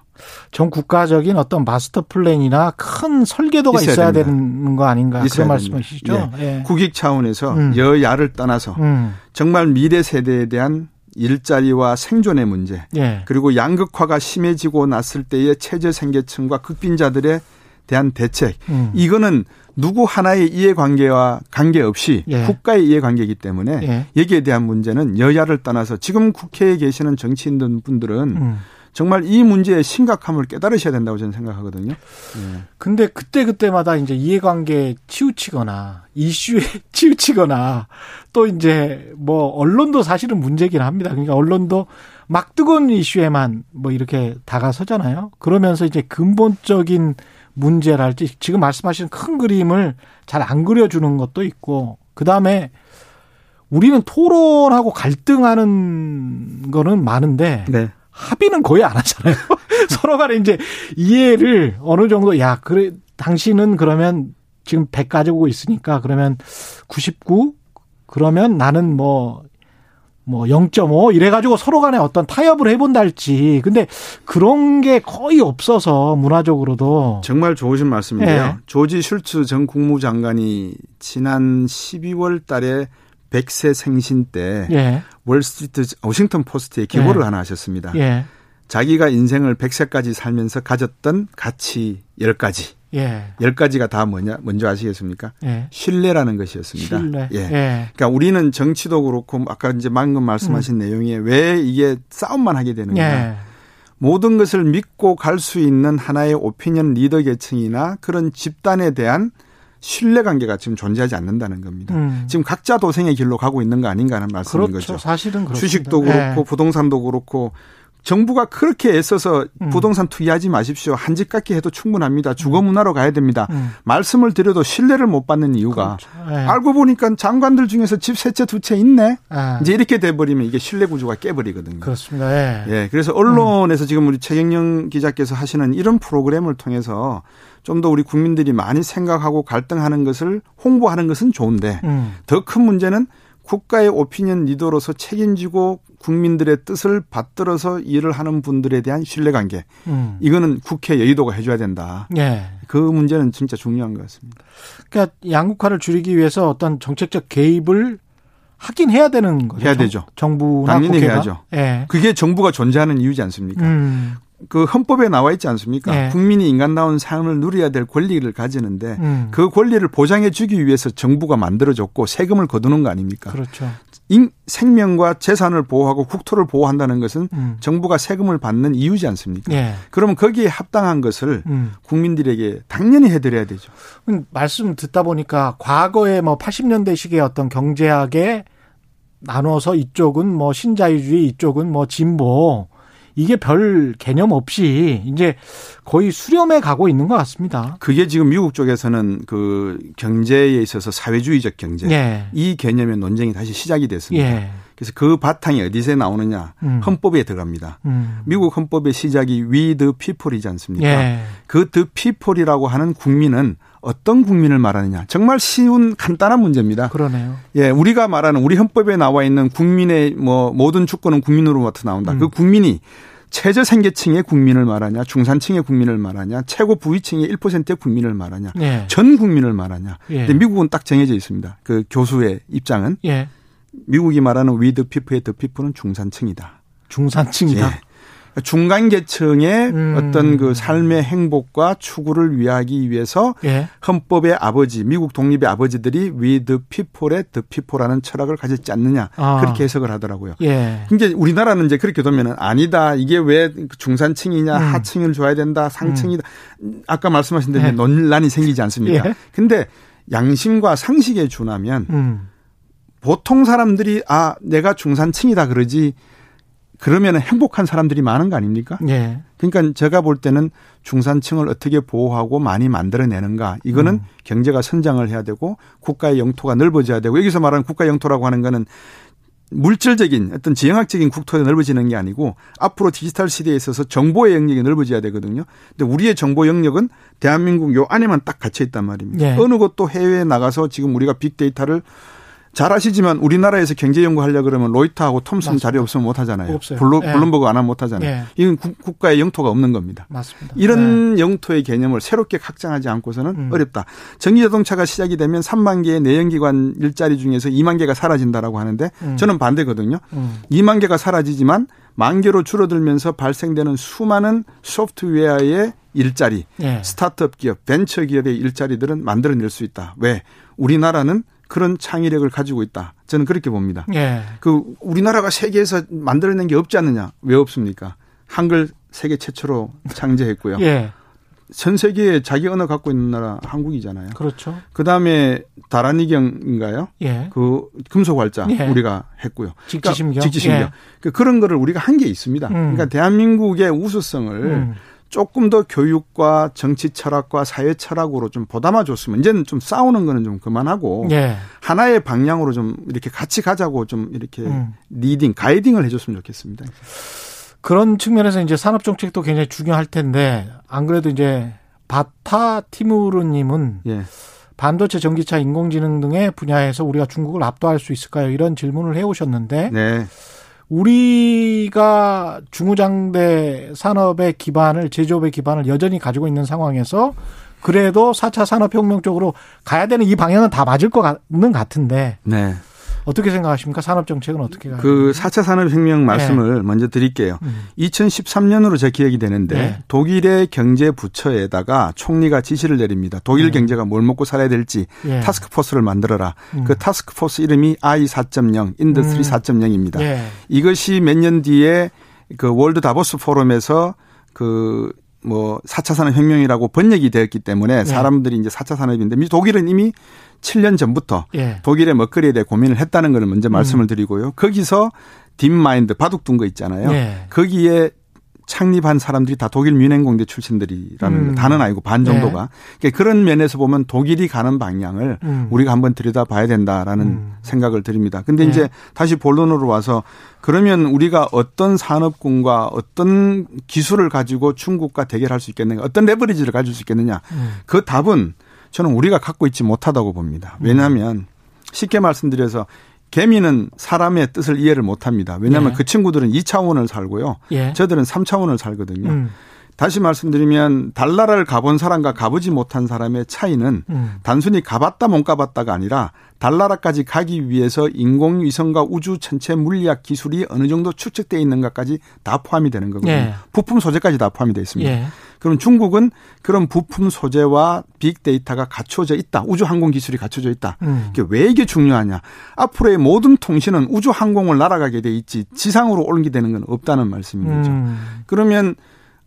전 국가적인 어떤 마스터 플랜이나 큰 설계도가 있어야, 있어야 되는 거 아닌가 그런 말씀이시죠? 예. 예. 국익 차원에서 음. 여야를 떠나서 음. 정말 미래 세대에 대한 일자리와 생존의 문제 예. 그리고 양극화가 심해지고 났을 때의 최저 생계층과 극빈자들의 대한 대책 음. 이거는 누구 하나의 이해관계와 관계없이 예. 국가의 이해관계이기 때문에 예. 여기에 대한 문제는 여야를 떠나서 지금 국회에 계시는 정치인 분들은 음. 정말 이 문제의 심각함을 깨달으셔야 된다고 저는 생각하거든요. 예. 근데 그때 그때마다 이제 이해관계 치우치거나 이슈에 치우치거나 또 이제 뭐 언론도 사실은 문제긴 합니다. 그러니까 언론도 막 뜨거운 이슈에만 뭐 이렇게 다가서잖아요. 그러면서 이제 근본적인 문제랄지 지금 말씀하신 큰 그림을 잘 안 그려주는 것도 있고 그 다음에 우리는 토론하고 갈등하는 거는 많은데 네. 합의는 거의 안 하잖아요. 서로 간에 이제 이해를 어느 정도 야 그래 당신은 그러면 지금 100 가지고 있으니까 그러면 99 그러면 나는 뭐 뭐 0.5 이래가지고 서로 간에 어떤 타협을 해본다 할지. 근데 그런 게 거의 없어서 문화적으로도. 정말 좋으신 말씀인데요. 네. 조지 슐츠 전 국무장관이 지난 12월 달에 100세 생신 때 예. 월스트리트 워싱턴 포스트에 기고를 예. 하나 하셨습니다. 예. 자기가 인생을 100세까지 살면서 가졌던 가치 10가지. 예. 열 가지가 다 뭐냐 먼저 아시겠습니까? 예. 신뢰라는 것이었습니다. 신뢰. 예. 예. 그러니까 우리는 정치도 그렇고 아까 이제 방금 말씀하신 음. 내용에 왜 이게 싸움만 하게 되는가? 예. 모든 것을 믿고 갈 수 있는 하나의 오피니언 리더 계층이나 그런 집단에 대한 신뢰 관계가 지금 존재하지 않는다는 겁니다. 음. 지금 각자 도생의 길로 가고 있는 거 아닌가 하는 말씀인 그렇죠. 거죠. 사실은 그렇습니다. 주식도 그렇고 예. 부동산도 그렇고 정부가 그렇게 애써서 음. 부동산 투기하지 마십시오. 한 집 갖기 해도 충분합니다. 주거 문화로 가야 됩니다. 음. 말씀을 드려도 신뢰를 못 받는 이유가 그렇죠. 네. 알고 보니까 장관들 중에서 집 세 채 두채 있네. 아. 이제 이렇게 돼 버리면 이게 신뢰 구조가 깨버리거든요. 그렇습니다. 네. 예. 그래서 언론에서 음. 지금 우리 최경영 기자께서 하시는 이런 프로그램을 통해서 좀더 우리 국민들이 많이 생각하고 갈등하는 것을 홍보하는 것은 좋은데 음. 더큰 문제는 국가의 오피니언 리더로서 책임지고 국민들의 뜻을 받들어서 일을 하는 분들에 대한 신뢰관계. 음. 이거는 국회 여의도가 해줘야 된다. 예. 그 문제는 진짜 중요한 것 같습니다. 그러니까 양국화를 줄이기 위해서 어떤 정책적 개입을 하긴 해야 되는 거죠. 해야 되죠. 정부나 당연히 국회가? 해야죠. 예. 그게 정부가 존재하는 이유지 않습니까? 음. 그 헌법에 나와 있지 않습니까? 네. 국민이 인간다운 삶을 누려야 될 권리를 가지는데 음. 그 권리를 보장해 주기 위해서 정부가 만들어줬고 세금을 거두는 거 아닙니까? 그렇죠. 인, 생명과 재산을 보호하고 국토를 보호한다는 것은 음. 정부가 세금을 받는 이유지 않습니까? 네. 그러면 거기에 합당한 것을 음. 국민들에게 당연히 해드려야 되죠. 말씀 듣다 보니까 과거에 뭐 80년대식의 어떤 경제학에 나눠서 이쪽은 뭐 신자유주의, 이쪽은 뭐 진보 이게 별 개념 없이 이제 거의 수렴해 가고 있는 것 같습니다. 그게 지금 미국 쪽에서는 그 경제에 있어서 사회주의적 경제 예. 이 개념의 논쟁이 다시 시작이 됐습니다. 예. 그래서 그 바탕이 어디서 나오느냐 음. 헌법에 들어갑니다. 음. 미국 헌법의 시작이 the People이지 않습니까? 예. 그 the People이라고 하는 국민은 어떤 국민을 말하느냐. 정말 쉬운 간단한 문제입니다. 그러네요. 예, 우리가 말하는 우리 헌법에 나와 있는 국민의 뭐 모든 주권은 국민으로부터 나온다. 음. 그 국민이 최저 생계층의 국민을 말하냐, 중산층의 국민을 말하냐, 최고 부유층의 1%의 국민을 말하냐, 예. 전 국민을 말하냐. 예. 근데 미국은 딱 정해져 있습니다. 그 교수의 입장은 예. 미국이 말하는 We the People의 the people은 중산층이다. 중산층이다. 예. 중간 계층의 음. 어떤 그 삶의 행복과 추구를 위하기 위해서 예. 헌법의 아버지, 미국 독립의 아버지들이 the people의 the people라는 철학을 가졌지 않느냐 아. 그렇게 해석을 하더라고요. 예. 그러니까 우리나라는 이제 그렇게 되면은 아니다 이게 왜 중산층이냐 음. 하층을 줘야 된다 상층이다 음. 아까 말씀하신 대로 예. 논란이 생기지 않습니까? 예. 근데 양심과 상식에 준하면 음. 보통 사람들이 아 내가 중산층이다 그러지 그러면 행복한 사람들이 많은 거 아닙니까? 예. 그러니까 제가 볼 때는 중산층을 어떻게 보호하고 많이 만들어내는가 이거는 음. 경제가 성장을 해야 되고 국가의 영토가 넓어져야 되고 여기서 말하는 국가 영토라고 하는 거는 물질적인 어떤 지형학적인 국토에 넓어지는 게 아니고 앞으로 디지털 시대에 있어서 정보의 영역이 넓어져야 되거든요. 근데 우리의 정보 영역은 대한민국 요 안에만 딱 갇혀 있단 말입니다. 예. 어느 곳도 해외에 나가서 지금 우리가 빅데이터를 잘 아시지만 우리나라에서 경제 연구 하려 그러면 로이터하고 톰슨 자료 없으면 못 하잖아요. 없어요. 블루, 네. 블룸버그 안 하면 못 하잖아요. 네. 이건 국, 가의 영토가 없는 겁니다. 맞습니다. 이런 네. 영토의 개념을 새롭게 확장하지 않고서는 음. 어렵다. 전기 자동차가 시작이 되면 3만 개의 내연기관 일자리 중에서 2만 개가 사라진다라고 하는데 음. 저는 반대거든요. 음. 2만 개가 사라지지만 만 개로 줄어들면서 발생되는 수많은 소프트웨어의 일자리, 네. 스타트업 기업, 벤처 기업의 일자리들은 만들어낼 수 있다. 왜? 우리나라는 그런 창의력을 가지고 있다. 저는 그렇게 봅니다. 예. 그 우리나라가 세계에서 만들어낸 게 없지 않느냐? 왜 없습니까? 한글 세계 최초로 창제했고요. 예. 전 세계에 자기 언어 갖고 있는 나라 한국이잖아요. 그렇죠. 그 다음에 다란이경인가요? 예. 그 금속활자 예. 우리가 했고요. 직지심경. 그러니까 직지심경. 예. 그 그런 거를 우리가 한 게 있습니다. 음. 그러니까 대한민국의 우수성을 음. 조금 더 교육과 정치 철학과 사회 철학으로 좀 보담아 줬으면 이제는 좀 싸우는 거는 좀 그만하고 예. 하나의 방향으로 좀 이렇게 같이 가자고 좀 이렇게 음. leading guiding을 해줬으면 좋겠습니다. 그런 측면에서 이제 산업 정책도 굉장히 중요할 텐데 안 그래도 이제 바타 티무르님은 예. 반도체, 전기차, 인공지능 등의 분야에서 우리가 중국을 압도할 수 있을까요? 이런 질문을 해오셨는데 네. 우리가 중후장대 산업의 기반을 제조업의 기반을 여전히 가지고 있는 상황에서 그래도 4차 산업혁명 쪽으로 가야 되는 이 방향은 다 맞을 것 같는 같은데. 네. 어떻게 생각하십니까? 산업 정책은 어떻게 가요? 그 4차 산업혁명 말씀을 네. 먼저 드릴게요. 음. 2013년으로 제 기억이 되는데 네. 독일의 경제 부처에다가 총리가 지시를 내립니다. 독일 네. 경제가 뭘 먹고 살아야 될지 예. 타스크포스를 만들어라. 음. 그 타스크포스 이름이 I 4.0, Industry 음. 4.0입니다. 예. 이것이 몇 년 뒤에 그 World 다보스 포럼에서 그 뭐 4차 산업혁명이라고 번역이 되었기 때문에 네. 사람들이 이제 4차 산업인데 독일은 이미 7년 전부터 예. 독일의 먹거리에 대해 고민을 했다는 것을 먼저 말씀을 음. 드리고요. 거기서 딥마인드 바둑 둔 거 있잖아요. 예. 거기에 창립한 사람들이 다 독일 뮌헨공대 출신들이라는 음. 다는 아니고 반 정도가 네. 그러니까 그런 면에서 보면 독일이 가는 방향을 음. 우리가 한번 들여다봐야 된다라는 음. 생각을 드립니다. 근데 네. 이제 다시 본론으로 와서 그러면 우리가 어떤 산업군과 어떤 기술을 가지고 중국과 대결할 수 있겠느냐, 어떤 레버리지를 가질 수 있겠느냐, 음. 그 답은 저는 우리가 갖고 있지 못하다고 봅니다. 왜냐하면 쉽게 말씀드려서 개미는 사람의 뜻을 이해를 못 합니다. 왜냐하면 예. 그 친구들은 2차원을 살고요. 예. 저들은 3차원을 살거든요. 음. 다시 말씀드리면 달나라를 가본 사람과 가보지 못한 사람의 차이는 음. 단순히 가봤다 못 가봤다가 아니라 달나라까지 가기 위해서 인공위성과 우주 전체 물리학 기술이 어느 정도 축적되어 있는가까지 다 포함이 되는 거거든요. 예. 부품 소재까지 다 포함이 되어 있습니다. 예. 그럼 중국은 그런 부품 소재와 빅데이터가 갖춰져 있다. 우주 항공 기술이 갖춰져 있다. 음. 이게 왜 이게 중요하냐? 앞으로의 모든 통신은 우주 항공을 날아가게 돼 있지 지상으로 옮기되는 건 없다는 말씀인 거죠. 음. 그러면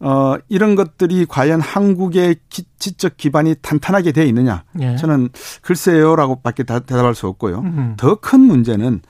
어, 이런 것들이 과연 한국의 기, 지적 기반이 탄탄하게 돼 있느냐? 예. 저는 글쎄요라고 밖에 대답할 수 없고요. 음. 더큰 문제는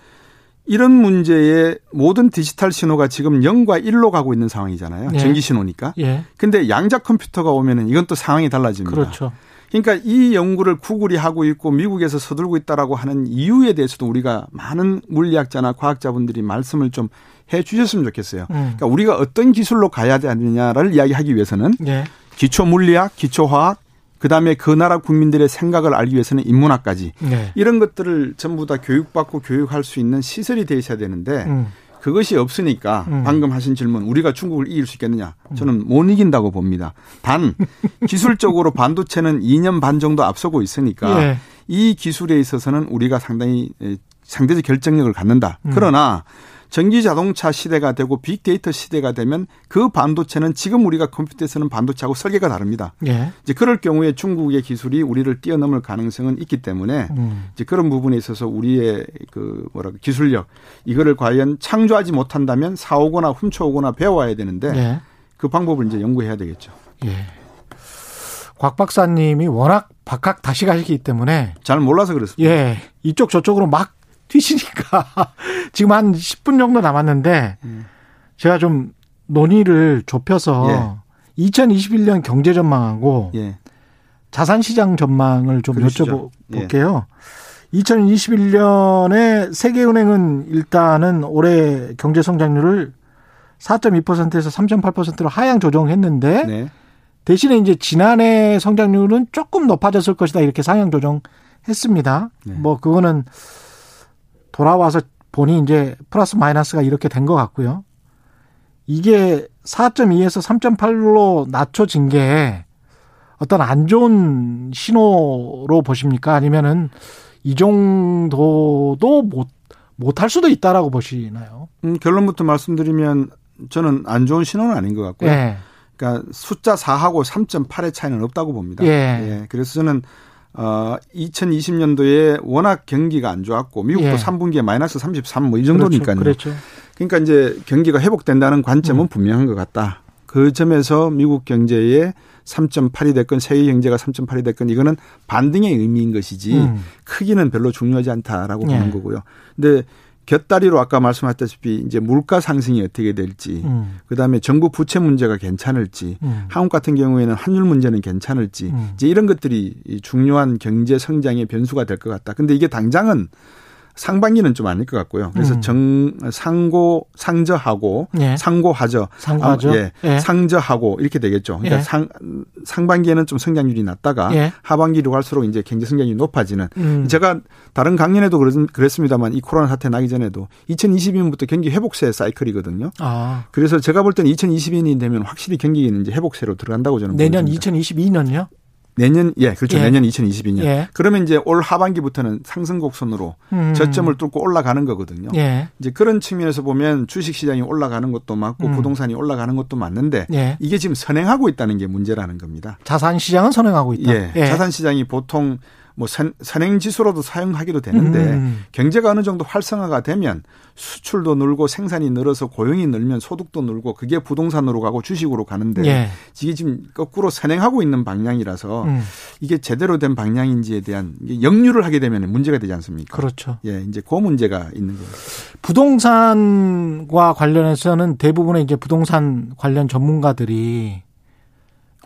이런 문제에 모든 디지털 신호가 지금 0과 1로 가고 있는 상황이잖아요. 예. 전기 신호니까. 예. 근데 양자 컴퓨터가 오면은 이건 또 상황이 달라집니다. 그렇죠. 그러니까 이 연구를 구글이 하고 있고 미국에서 서둘고 있다라고 하는 이유에 대해서도 우리가 많은 물리학자나 과학자분들이 말씀을 좀 해 주셨으면 좋겠어요. 음. 그러니까 우리가 어떤 기술로 가야 되느냐를 이야기하기 위해서는 예. 기초 물리학, 기초 화학, 그다음에 그 나라 국민들의 생각을 알기 위해서는 인문학까지 네. 이런 것들을 전부 다 교육받고 교육할 수 있는 시설이 돼 있어야 되는데 음. 그것이 없으니까 음. 방금 하신 질문 우리가 중국을 이길 수 있겠느냐 저는 못 이긴다고 봅니다. 단 기술적으로 반도체는 2년 반 정도 앞서고 있으니까 예. 이 기술에 있어서는 우리가 상당히 상대적 결정력을 갖는다. 음. 그러나 전기 자동차 시대가 되고 빅데이터 시대가 되면 그 반도체는 지금 우리가 컴퓨터에 서는 반도체하고 설계가 다릅니다. 예. 이제 그럴 경우에 중국의 기술이 우리를 뛰어넘을 가능성은 있기 때문에 음. 이제 그런 부분에 있어서 우리의 그 뭐랄까 기술력 이거를 과연 창조하지 못한다면 사오거나 훔쳐오거나 배워야 되는데 예. 그 방법을 이제 연구해야 되겠죠. 예. 곽 박사님이 워낙 박학 다시 가시기 때문에 잘 몰라서 그렇습니다. 예. 이쪽 저쪽으로 막 튀시니까 지금 한 10분 정도 남았는데 음. 제가 좀 논의를 좁혀서 예. 2021년 경제 전망하고 예. 자산 시장 전망을 좀 그러시죠. 여쭤볼게요. 예. 2021년에 세계은행은 일단은 올해 경제 성장률을 4.2%에서 3.8%로 하향 조정했는데 네. 대신에 이제 지난해 성장률은 조금 높아졌을 것이다 이렇게 상향 조정했습니다. 네. 뭐 그거는 돌아와서 보니 이제 플러스 마이너스가 이렇게 된 것 같고요. 이게 4.2에서 3.8로 낮춰진 게 어떤 안 좋은 신호로 보십니까? 아니면은 이 정도도 못, 못할 수도 있다라고 보시나요? 음, 결론부터 말씀드리면 저는 안 좋은 신호는 아닌 것 같고요. 예. 그러니까 숫자 4하고 3.8의 차이는 없다고 봅니다. 예. 예. 그래서 저는 어 2020년도에 워낙 경기가 안 좋았고 미국도 예. 3분기에 마이너스 33 뭐 이 정도니까요. 그렇죠. 그렇죠. 그러니까 이제 경기가 회복된다는 관점은 음. 분명한 것 같다. 그 점에서 미국 경제의 3.8이 됐건 세계 경제가 3.8이 됐건 이거는 반등의 의미인 것이지 음. 크기는 별로 중요하지 않다라고 예. 보는 거고요. 근데 곁다리로 아까 말씀하셨다시피 이제 물가 상승이 어떻게 될지, 음. 그다음에 정부 부채 문제가 괜찮을지, 음. 한국 같은 경우에는 환율 문제는 괜찮을지, 음. 이제 이런 것들이 중요한 경제 성장의 변수가 될 것 같다. 근데 이게 당장은 상반기는 좀 아닐 것 같고요. 그래서 음. 정 상고 상저하고 예. 상고하저 상고하저 아, 예. 예. 상저하고 이렇게 되겠죠. 그러니까 예. 상 상반기에는 좀 성장률이 낮다가 예. 하반기로 갈수록 이제 경제 성장이 높아지는. 음. 제가 다른 강연에도 그랬습니다만 이 코로나 사태 나기 전에도 2022년부터 경기 회복세 사이클이거든요. 아. 그래서 제가 볼 때는 2022년이 되면 확실히 경기는 이제 회복세로 들어간다고 저는 내년 보입니다. 2022년요? 내년 예 그렇죠 예. 내년 2022년 예. 그러면 이제 올 하반기부터는 상승 곡선으로 음. 저점을 뚫고 올라가는 거거든요. 예. 이제 그런 측면에서 보면 주식 시장이 올라가는 것도 맞고 음. 부동산이 올라가는 것도 맞는데 예. 이게 지금 선행하고 있다는 게 문제라는 겁니다. 자산 시장은 선행하고 있다. 예. 예. 자산 시장이 보통 뭐 선, 선행 지수로도 사용하기도 되는데 음. 경제가 어느 정도 활성화가 되면 수출도 늘고 생산이 늘어서 고용이 늘면 소득도 늘고 그게 부동산으로 가고 주식으로 가는데 예. 이게 지금 거꾸로 선행하고 있는 방향이라서 음. 이게 제대로 된 방향인지에 대한 역류를 하게 되면 문제가 되지 않습니까? 그렇죠. 예, 이제 그 문제가 있는 거예요. 부동산과 관련해서는 대부분의 이제 부동산 관련 전문가들이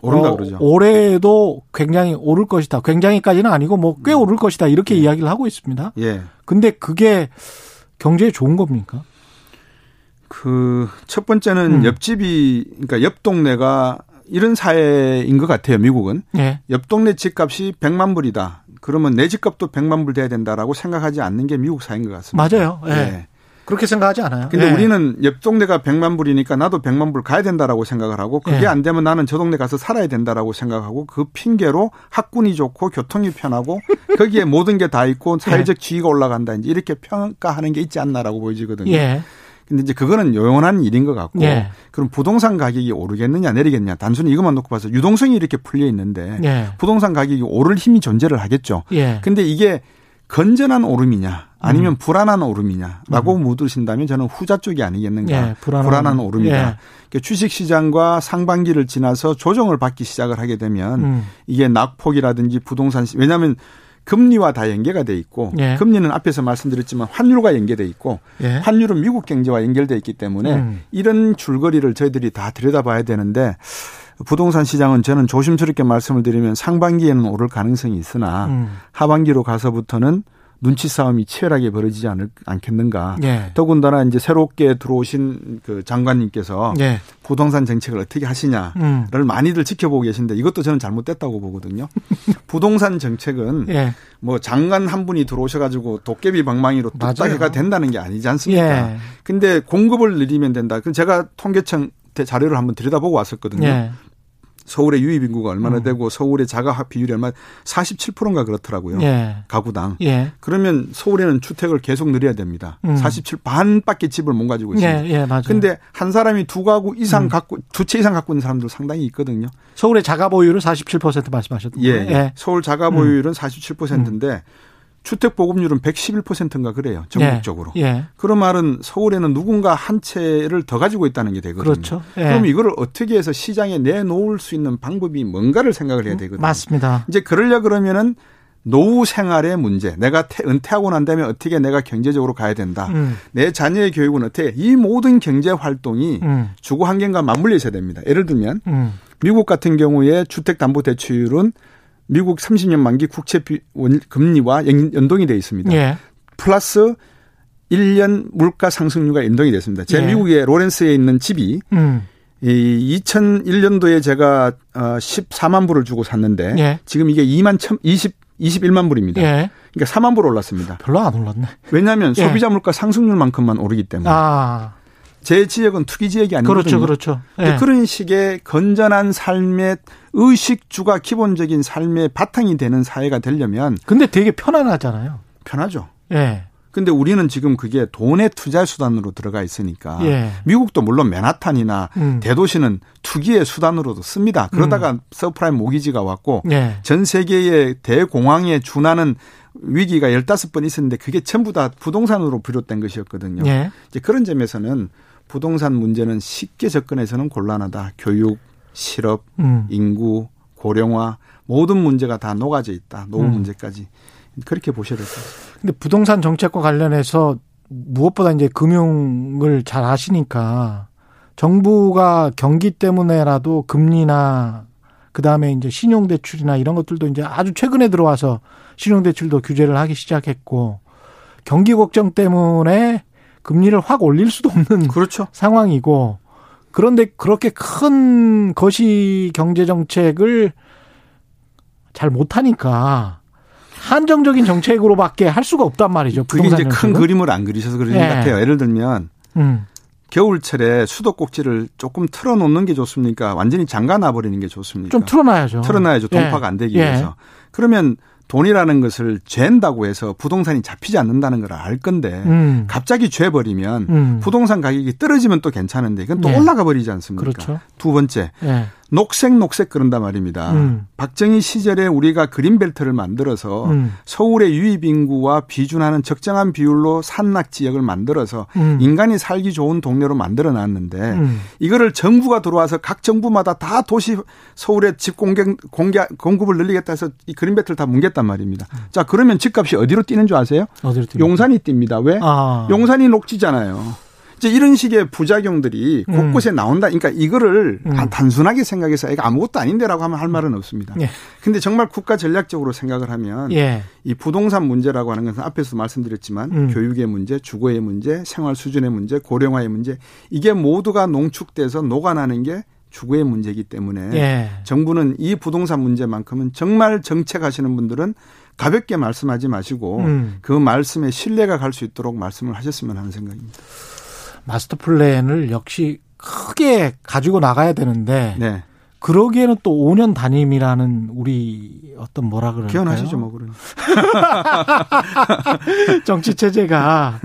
오른다 어, 그러죠. 올해도 굉장히 오를 것이다. 굉장히까지는 아니고 뭐꽤 음. 오를 것이다. 이렇게 예. 이야기를 하고 있습니다. 예. 근데 그게 경제에 좋은 겁니까? 그 첫 번째는 음. 옆집이 그러니까 옆 동네가 이런 사회인 것 같아요. 미국은 예. 옆 동네 집값이 100만 불이다. 그러면 내 집값도 100만 불 돼야 된다라고 생각하지 않는 게 미국 사회인 것 같습니다. 맞아요. 예. 예. 그렇게 생각하지 않아요. 근데 예. 우리는 옆 동네가 100만 불이니까 나도 100만 불 가야 된다라고 생각을 하고 그게 예. 안 되면 나는 저 동네 가서 살아야 된다라고 생각하고 그 핑계로 학군이 좋고 교통이 편하고 거기에 모든 게 다 있고 사회적 예. 지위가 올라간다 이제 이렇게 평가하는 게 있지 않나라고 보여지거든요. 예. 근데 이제 그거는 요원한 일인 것 같고 예. 그럼 부동산 가격이 오르겠느냐 내리겠느냐 단순히 이것만 놓고 봐서 유동성이 이렇게 풀려 있는데 예. 부동산 가격이 오를 힘이 존재를 하겠죠. 예. 근데 이게 건전한 오름이냐 아니면 음. 불안한 오름이냐라고 음. 묻으신다면 저는 후자 쪽이 아니겠는가. 예, 불안한, 불안한 오름이다. 예. 그러니까 주식 시장과 상반기를 지나서 조정을 받기 시작을 하게 되면 음. 이게 낙폭이라든지 부동산 왜냐하면 금리와 다 연계가 돼 있고 예. 금리는 앞에서 말씀드렸지만 환율과 연계돼 있고 예. 환율은 미국 경제와 연결돼 있기 때문에 음. 이런 줄거리를 저희들이 다 들여다봐야 되는데 부동산 시장은 저는 조심스럽게 말씀을 드리면 상반기에는 오를 가능성이 있으나 음. 하반기로 가서부터는 눈치 싸움이 치열하게 벌어지지 않을, 않겠는가. 예. 더군다나 이제 새롭게 들어오신 그 장관님께서 예. 부동산 정책을 어떻게 하시냐를 음. 많이들 지켜보고 계신데 이것도 저는 잘못됐다고 보거든요. 부동산 정책은 예. 뭐 장관 한 분이 들어오셔가지고 도깨비 방망이로 뚝딱해가 된다는 게 아니지 않습니까? 예. 근데 공급을 늘리면 된다. 그 제가 통계청 자료를 한번 들여다보고 왔었거든요. 예. 서울의 유입 인구가 얼마나 음. 되고 서울의 자가 비율이 얼마 47%인가 그렇더라고요. 예. 가구당. 예. 그러면 서울에는 주택을 계속 늘려야 됩니다. 음. 47 반밖에 집을 못 가지고 있습니다. 예, 예, 맞아요. 근데 한 사람이 두 가구 이상 음. 갖고 두 채 이상 갖고 있는 사람들 상당히 있거든요. 서울의 자가 보유율은 47% 말씀하셨던 예, 거예요. 예. 서울 자가 보유율은 음. 47%인데 주택 보급률은 111%인가 그래요. 전국적으로. 예. 예. 그런 말은 서울에는 누군가 한 채를 더 가지고 있다는 게 되거든요. 그렇죠. 예. 그럼 이거를 어떻게 해서 시장에 내놓을 수 있는 방법이 뭔가를 생각을 해야 되거든요. 맞습니다. 이제 그러려 그러면은 노후 생활의 문제, 내가 은퇴하고 난 다음에 어떻게 내가 경제적으로 가야 된다. 음. 내 자녀의 교육은 어떻게 이 모든 경제 활동이 음. 주거 환경과 맞물려 있어야 됩니다. 예를 들면 음. 미국 같은 경우에 주택 담보 대출은 미국 30년 만기 국채 금리와 연동이 되어 있습니다. 예. 플러스 1년 물가 상승률과 연동이 됐습니다. 제 예. 미국의 로렌스에 있는 집이 음. 이 2001년도에 제가 14만 어, 불을 주고 샀는데 예. 지금 이게 2만 1 20 21만 불입니다. 예. 그러니까 4만 불 올랐습니다. 별로 안 올랐네. 왜냐하면 예. 소비자 물가 상승률만큼만 오르기 때문에. 아. 제 지역은 투기 지역이 아니거든요. 그렇죠, 그렇죠. 네. 그런 식의 건전한 삶의 의식주가 기본적인 삶의 바탕이 되는 사회가 되려면 근데 되게 편안하잖아요. 편하죠. 예. 네. 근데 우리는 지금 그게 돈의 투자 수단으로 들어가 있으니까 예. 미국도 물론 맨하탄이나 음. 대도시는 투기의 수단으로도 씁니다. 그러다가 음. 서브프라임 모기지가 왔고 예. 전 세계의 대공황에 준하는 위기가 15번 있었는데 그게 전부 다 부동산으로 비롯된 것이었거든요. 예. 이제 그런 점에서는 부동산 문제는 쉽게 접근해서는 곤란하다. 교육, 실업, 음. 인구, 고령화 모든 문제가 다 녹아져 있다. 노후 음. 문제까지 그렇게 보셔야 될 것 같습니다. 근데 부동산 정책과 관련해서 무엇보다 이제 금융을 잘 아시니까 정부가 경기 때문에라도 금리나 그 다음에 이제 신용 대출이나 이런 것들도 이제 아주 최근에 들어와서 신용 대출도 규제를 하기 시작했고 경기 걱정 때문에 금리를 확 올릴 수도 없는 그렇죠. 상황이고 그런데 그렇게 큰 거시 경제 정책을 잘 못하니까 한정적인 정책으로밖에 할 수가 없단 말이죠. 그게 이제 큰 정책은? 그림을 안 그리셔서 그런 것 예. 같아요. 예를 들면 음. 겨울철에 수도꼭지를 조금 틀어놓는 게 좋습니까? 완전히 잠가놔 버리는 게 좋습니까? 좀 틀어놔야죠. 틀어놔야죠. 동파가 예. 안 되기 위해서. 예. 그러면 돈이라는 것을 죄다고 해서 부동산이 잡히지 않는다는 걸 알 건데 음. 갑자기 죄 버리면 음. 부동산 가격이 떨어지면 또 괜찮은데 이건 또 네. 올라가 버리지 않습니까? 그렇죠. 두 번째 네. 녹색 녹색 그런단 말입니다. 음. 박정희 시절에 우리가 그린벨트를 만들어서 음. 서울의 유입 인구와 비준하는 적정한 비율로 산낙 지역을 만들어서 음. 인간이 살기 좋은 동네로 만들어 놨는데 음. 이거를 정부가 들어와서 각 정부마다 다 도시 서울의 집 공개, 공개 공급을 늘리겠다 해서 이 그린벨트를 다 뭉갰단 말입니다. 음. 자, 그러면 집값이 어디로 뛰는 줄 아세요? 어디로 용산이 뜁니다. 왜? 아. 용산이 녹지잖아요. 이제 이런 식의 부작용들이 음. 곳곳에 나온다. 그러니까 이거를 음. 단순하게 생각해서 이거 아무것도 아닌데라고 하면 할 말은 없습니다. 예. 근데 정말 국가 전략적으로 생각을 하면 예. 이 부동산 문제라고 하는 것은 앞에서 말씀드렸지만 음. 교육의 문제, 주거의 문제, 생활 수준의 문제, 고령화의 문제 이게 모두가 농축돼서 녹아나는 게 주거의 문제이기 때문에 예. 정부는 이 부동산 문제만큼은 정말 정책하시는 분들은 가볍게 말씀하지 마시고 음. 그 말씀에 신뢰가 갈 수 있도록 말씀을 하셨으면 하는 생각입니다. 마스터 플랜을 역시 크게 가지고 나가야 되는데 네. 그러기에는 또 5년 단임이라는 우리 어떤 뭐라 그럴까요? 기원하시죠, 뭐 그런. 정치 체제가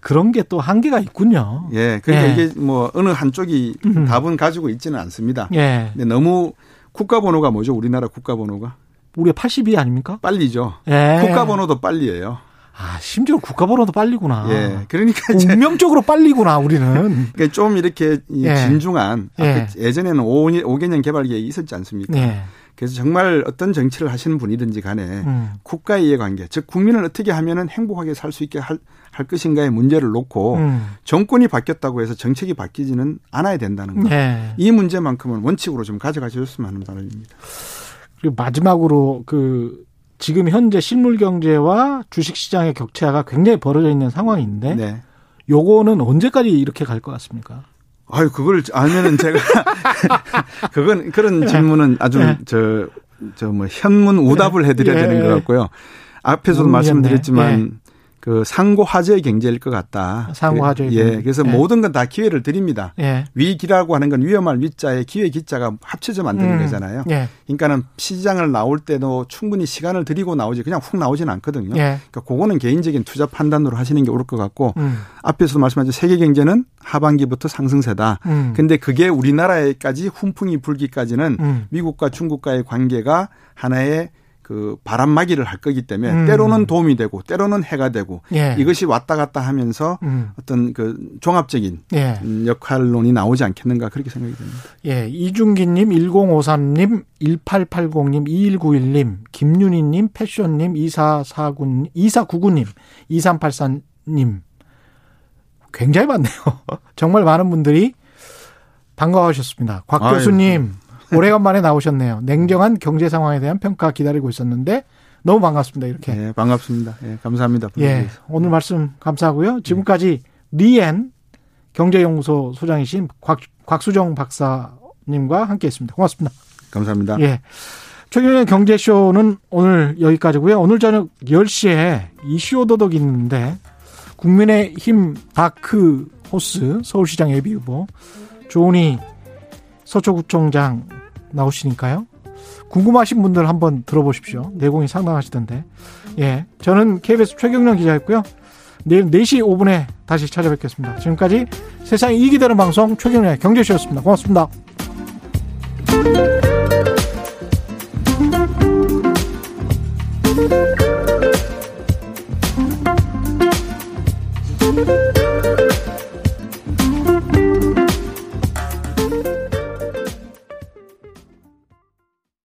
그런 게 또 한계가 있군요. 예, 그러니까 예. 이게 뭐 어느 한쪽이 음. 답은 가지고 있지는 않습니다. 예. 근데 너무 국가 번호가 뭐죠? 우리나라 국가 번호가? 우리가 82 아닙니까? 빨리죠. 예. 국가 번호도 빨리예요. 아, 심지어 국가번호도 빨리구나. 예. 그러니까 운명적으로 빨리구나, 우리는. 그러니까 좀 이렇게 예. 진중한 예. 예전에는 5, 5개년 개발 계획이 있었지 않습니까? 예. 그래서 정말 어떤 정치를 하시는 분이든지 간에 음. 국가의 이해관계, 즉 국민을 어떻게 하면은 행복하게 살 수 있게 할, 할 것인가의 문제를 놓고 음. 정권이 바뀌었다고 해서 정책이 바뀌지는 않아야 된다는 거. 네. 이 문제만큼은 원칙으로 좀 가져가셨으면 하는 바람입니다. 그리고 마지막으로 그 지금 현재 실물 경제와 주식 시장의 격차가 굉장히 벌어져 있는 상황인데 네. 요거는 언제까지 이렇게 갈 것 같습니까? 아유, 그걸 알면은 제가 그건 그런 네. 질문은 아주 네. 저저 뭐 현문 우답을 해 드려야 네. 되는 것 같고요. 앞에서도 음, 말씀드렸지만 네. 그 상고 화제의 경제일 것 같다. 상고 화제의 예. 그래서 예. 모든 건 다 기회를 드립니다. 예. 위기라고 하는 건 위험할 위자에 기회 기자가 합쳐져 만드는 음. 거잖아요. 예. 그러니까는 시장을 나올 때도 충분히 시간을 들이고 나오지 그냥 훅 나오지는 않거든요. 예. 그러니까 그거는 개인적인 투자 판단으로 하시는 게 옳을 것 같고 음. 앞에서도 말씀하신 세계 경제는 하반기부터 상승세다. 음. 근데 그게 우리나라에까지 훈풍이 불기까지는 음. 미국과 중국과의 관계가 하나의 그 바람막이를 할 거기 때문에 음. 때로는 도움이 되고 때로는 해가 되고 예. 이것이 왔다 갔다 하면서 음. 어떤 그 종합적인 예. 음, 역할론이 나오지 않겠는가 그렇게 생각이 됩니다. 예, 이중기님, 1053님, 1880님, 2191님, 김윤희님, 패션님, 2449, 2499님, 2384님 굉장히 많네요. 정말 많은 분들이 반가워하셨습니다. 곽 교수님. 오래간만에 나오셨네요. 냉정한 경제 상황에 대한 평가 기다리고 있었는데 너무 반갑습니다. 이렇게. 네, 반갑습니다. 예, 감사합니다. 예, 오늘 말씀 감사하고요. 지금까지 리엔 경제연구소 소장이신 곽, 곽수종 박사님과 함께했습니다. 고맙습니다. 감사합니다. 예. 최경영의 경제쇼는 오늘 여기까지고요. 오늘 저녁 10시에 이슈 오도독 있는데 국민의힘 다크 호스 서울시장 예비 후보 조은희 서초구청장 나오시니까요. 궁금하신 분들 한번 들어보십시오. 내공이 상당하시던데. 예. 저는 KBS 최경련 기자였고요. 내일 4시 5분에 다시 찾아뵙겠습니다. 지금까지 세상이 이기 되는 방송 최경련의 경제쇼였습니다. 고맙습니다.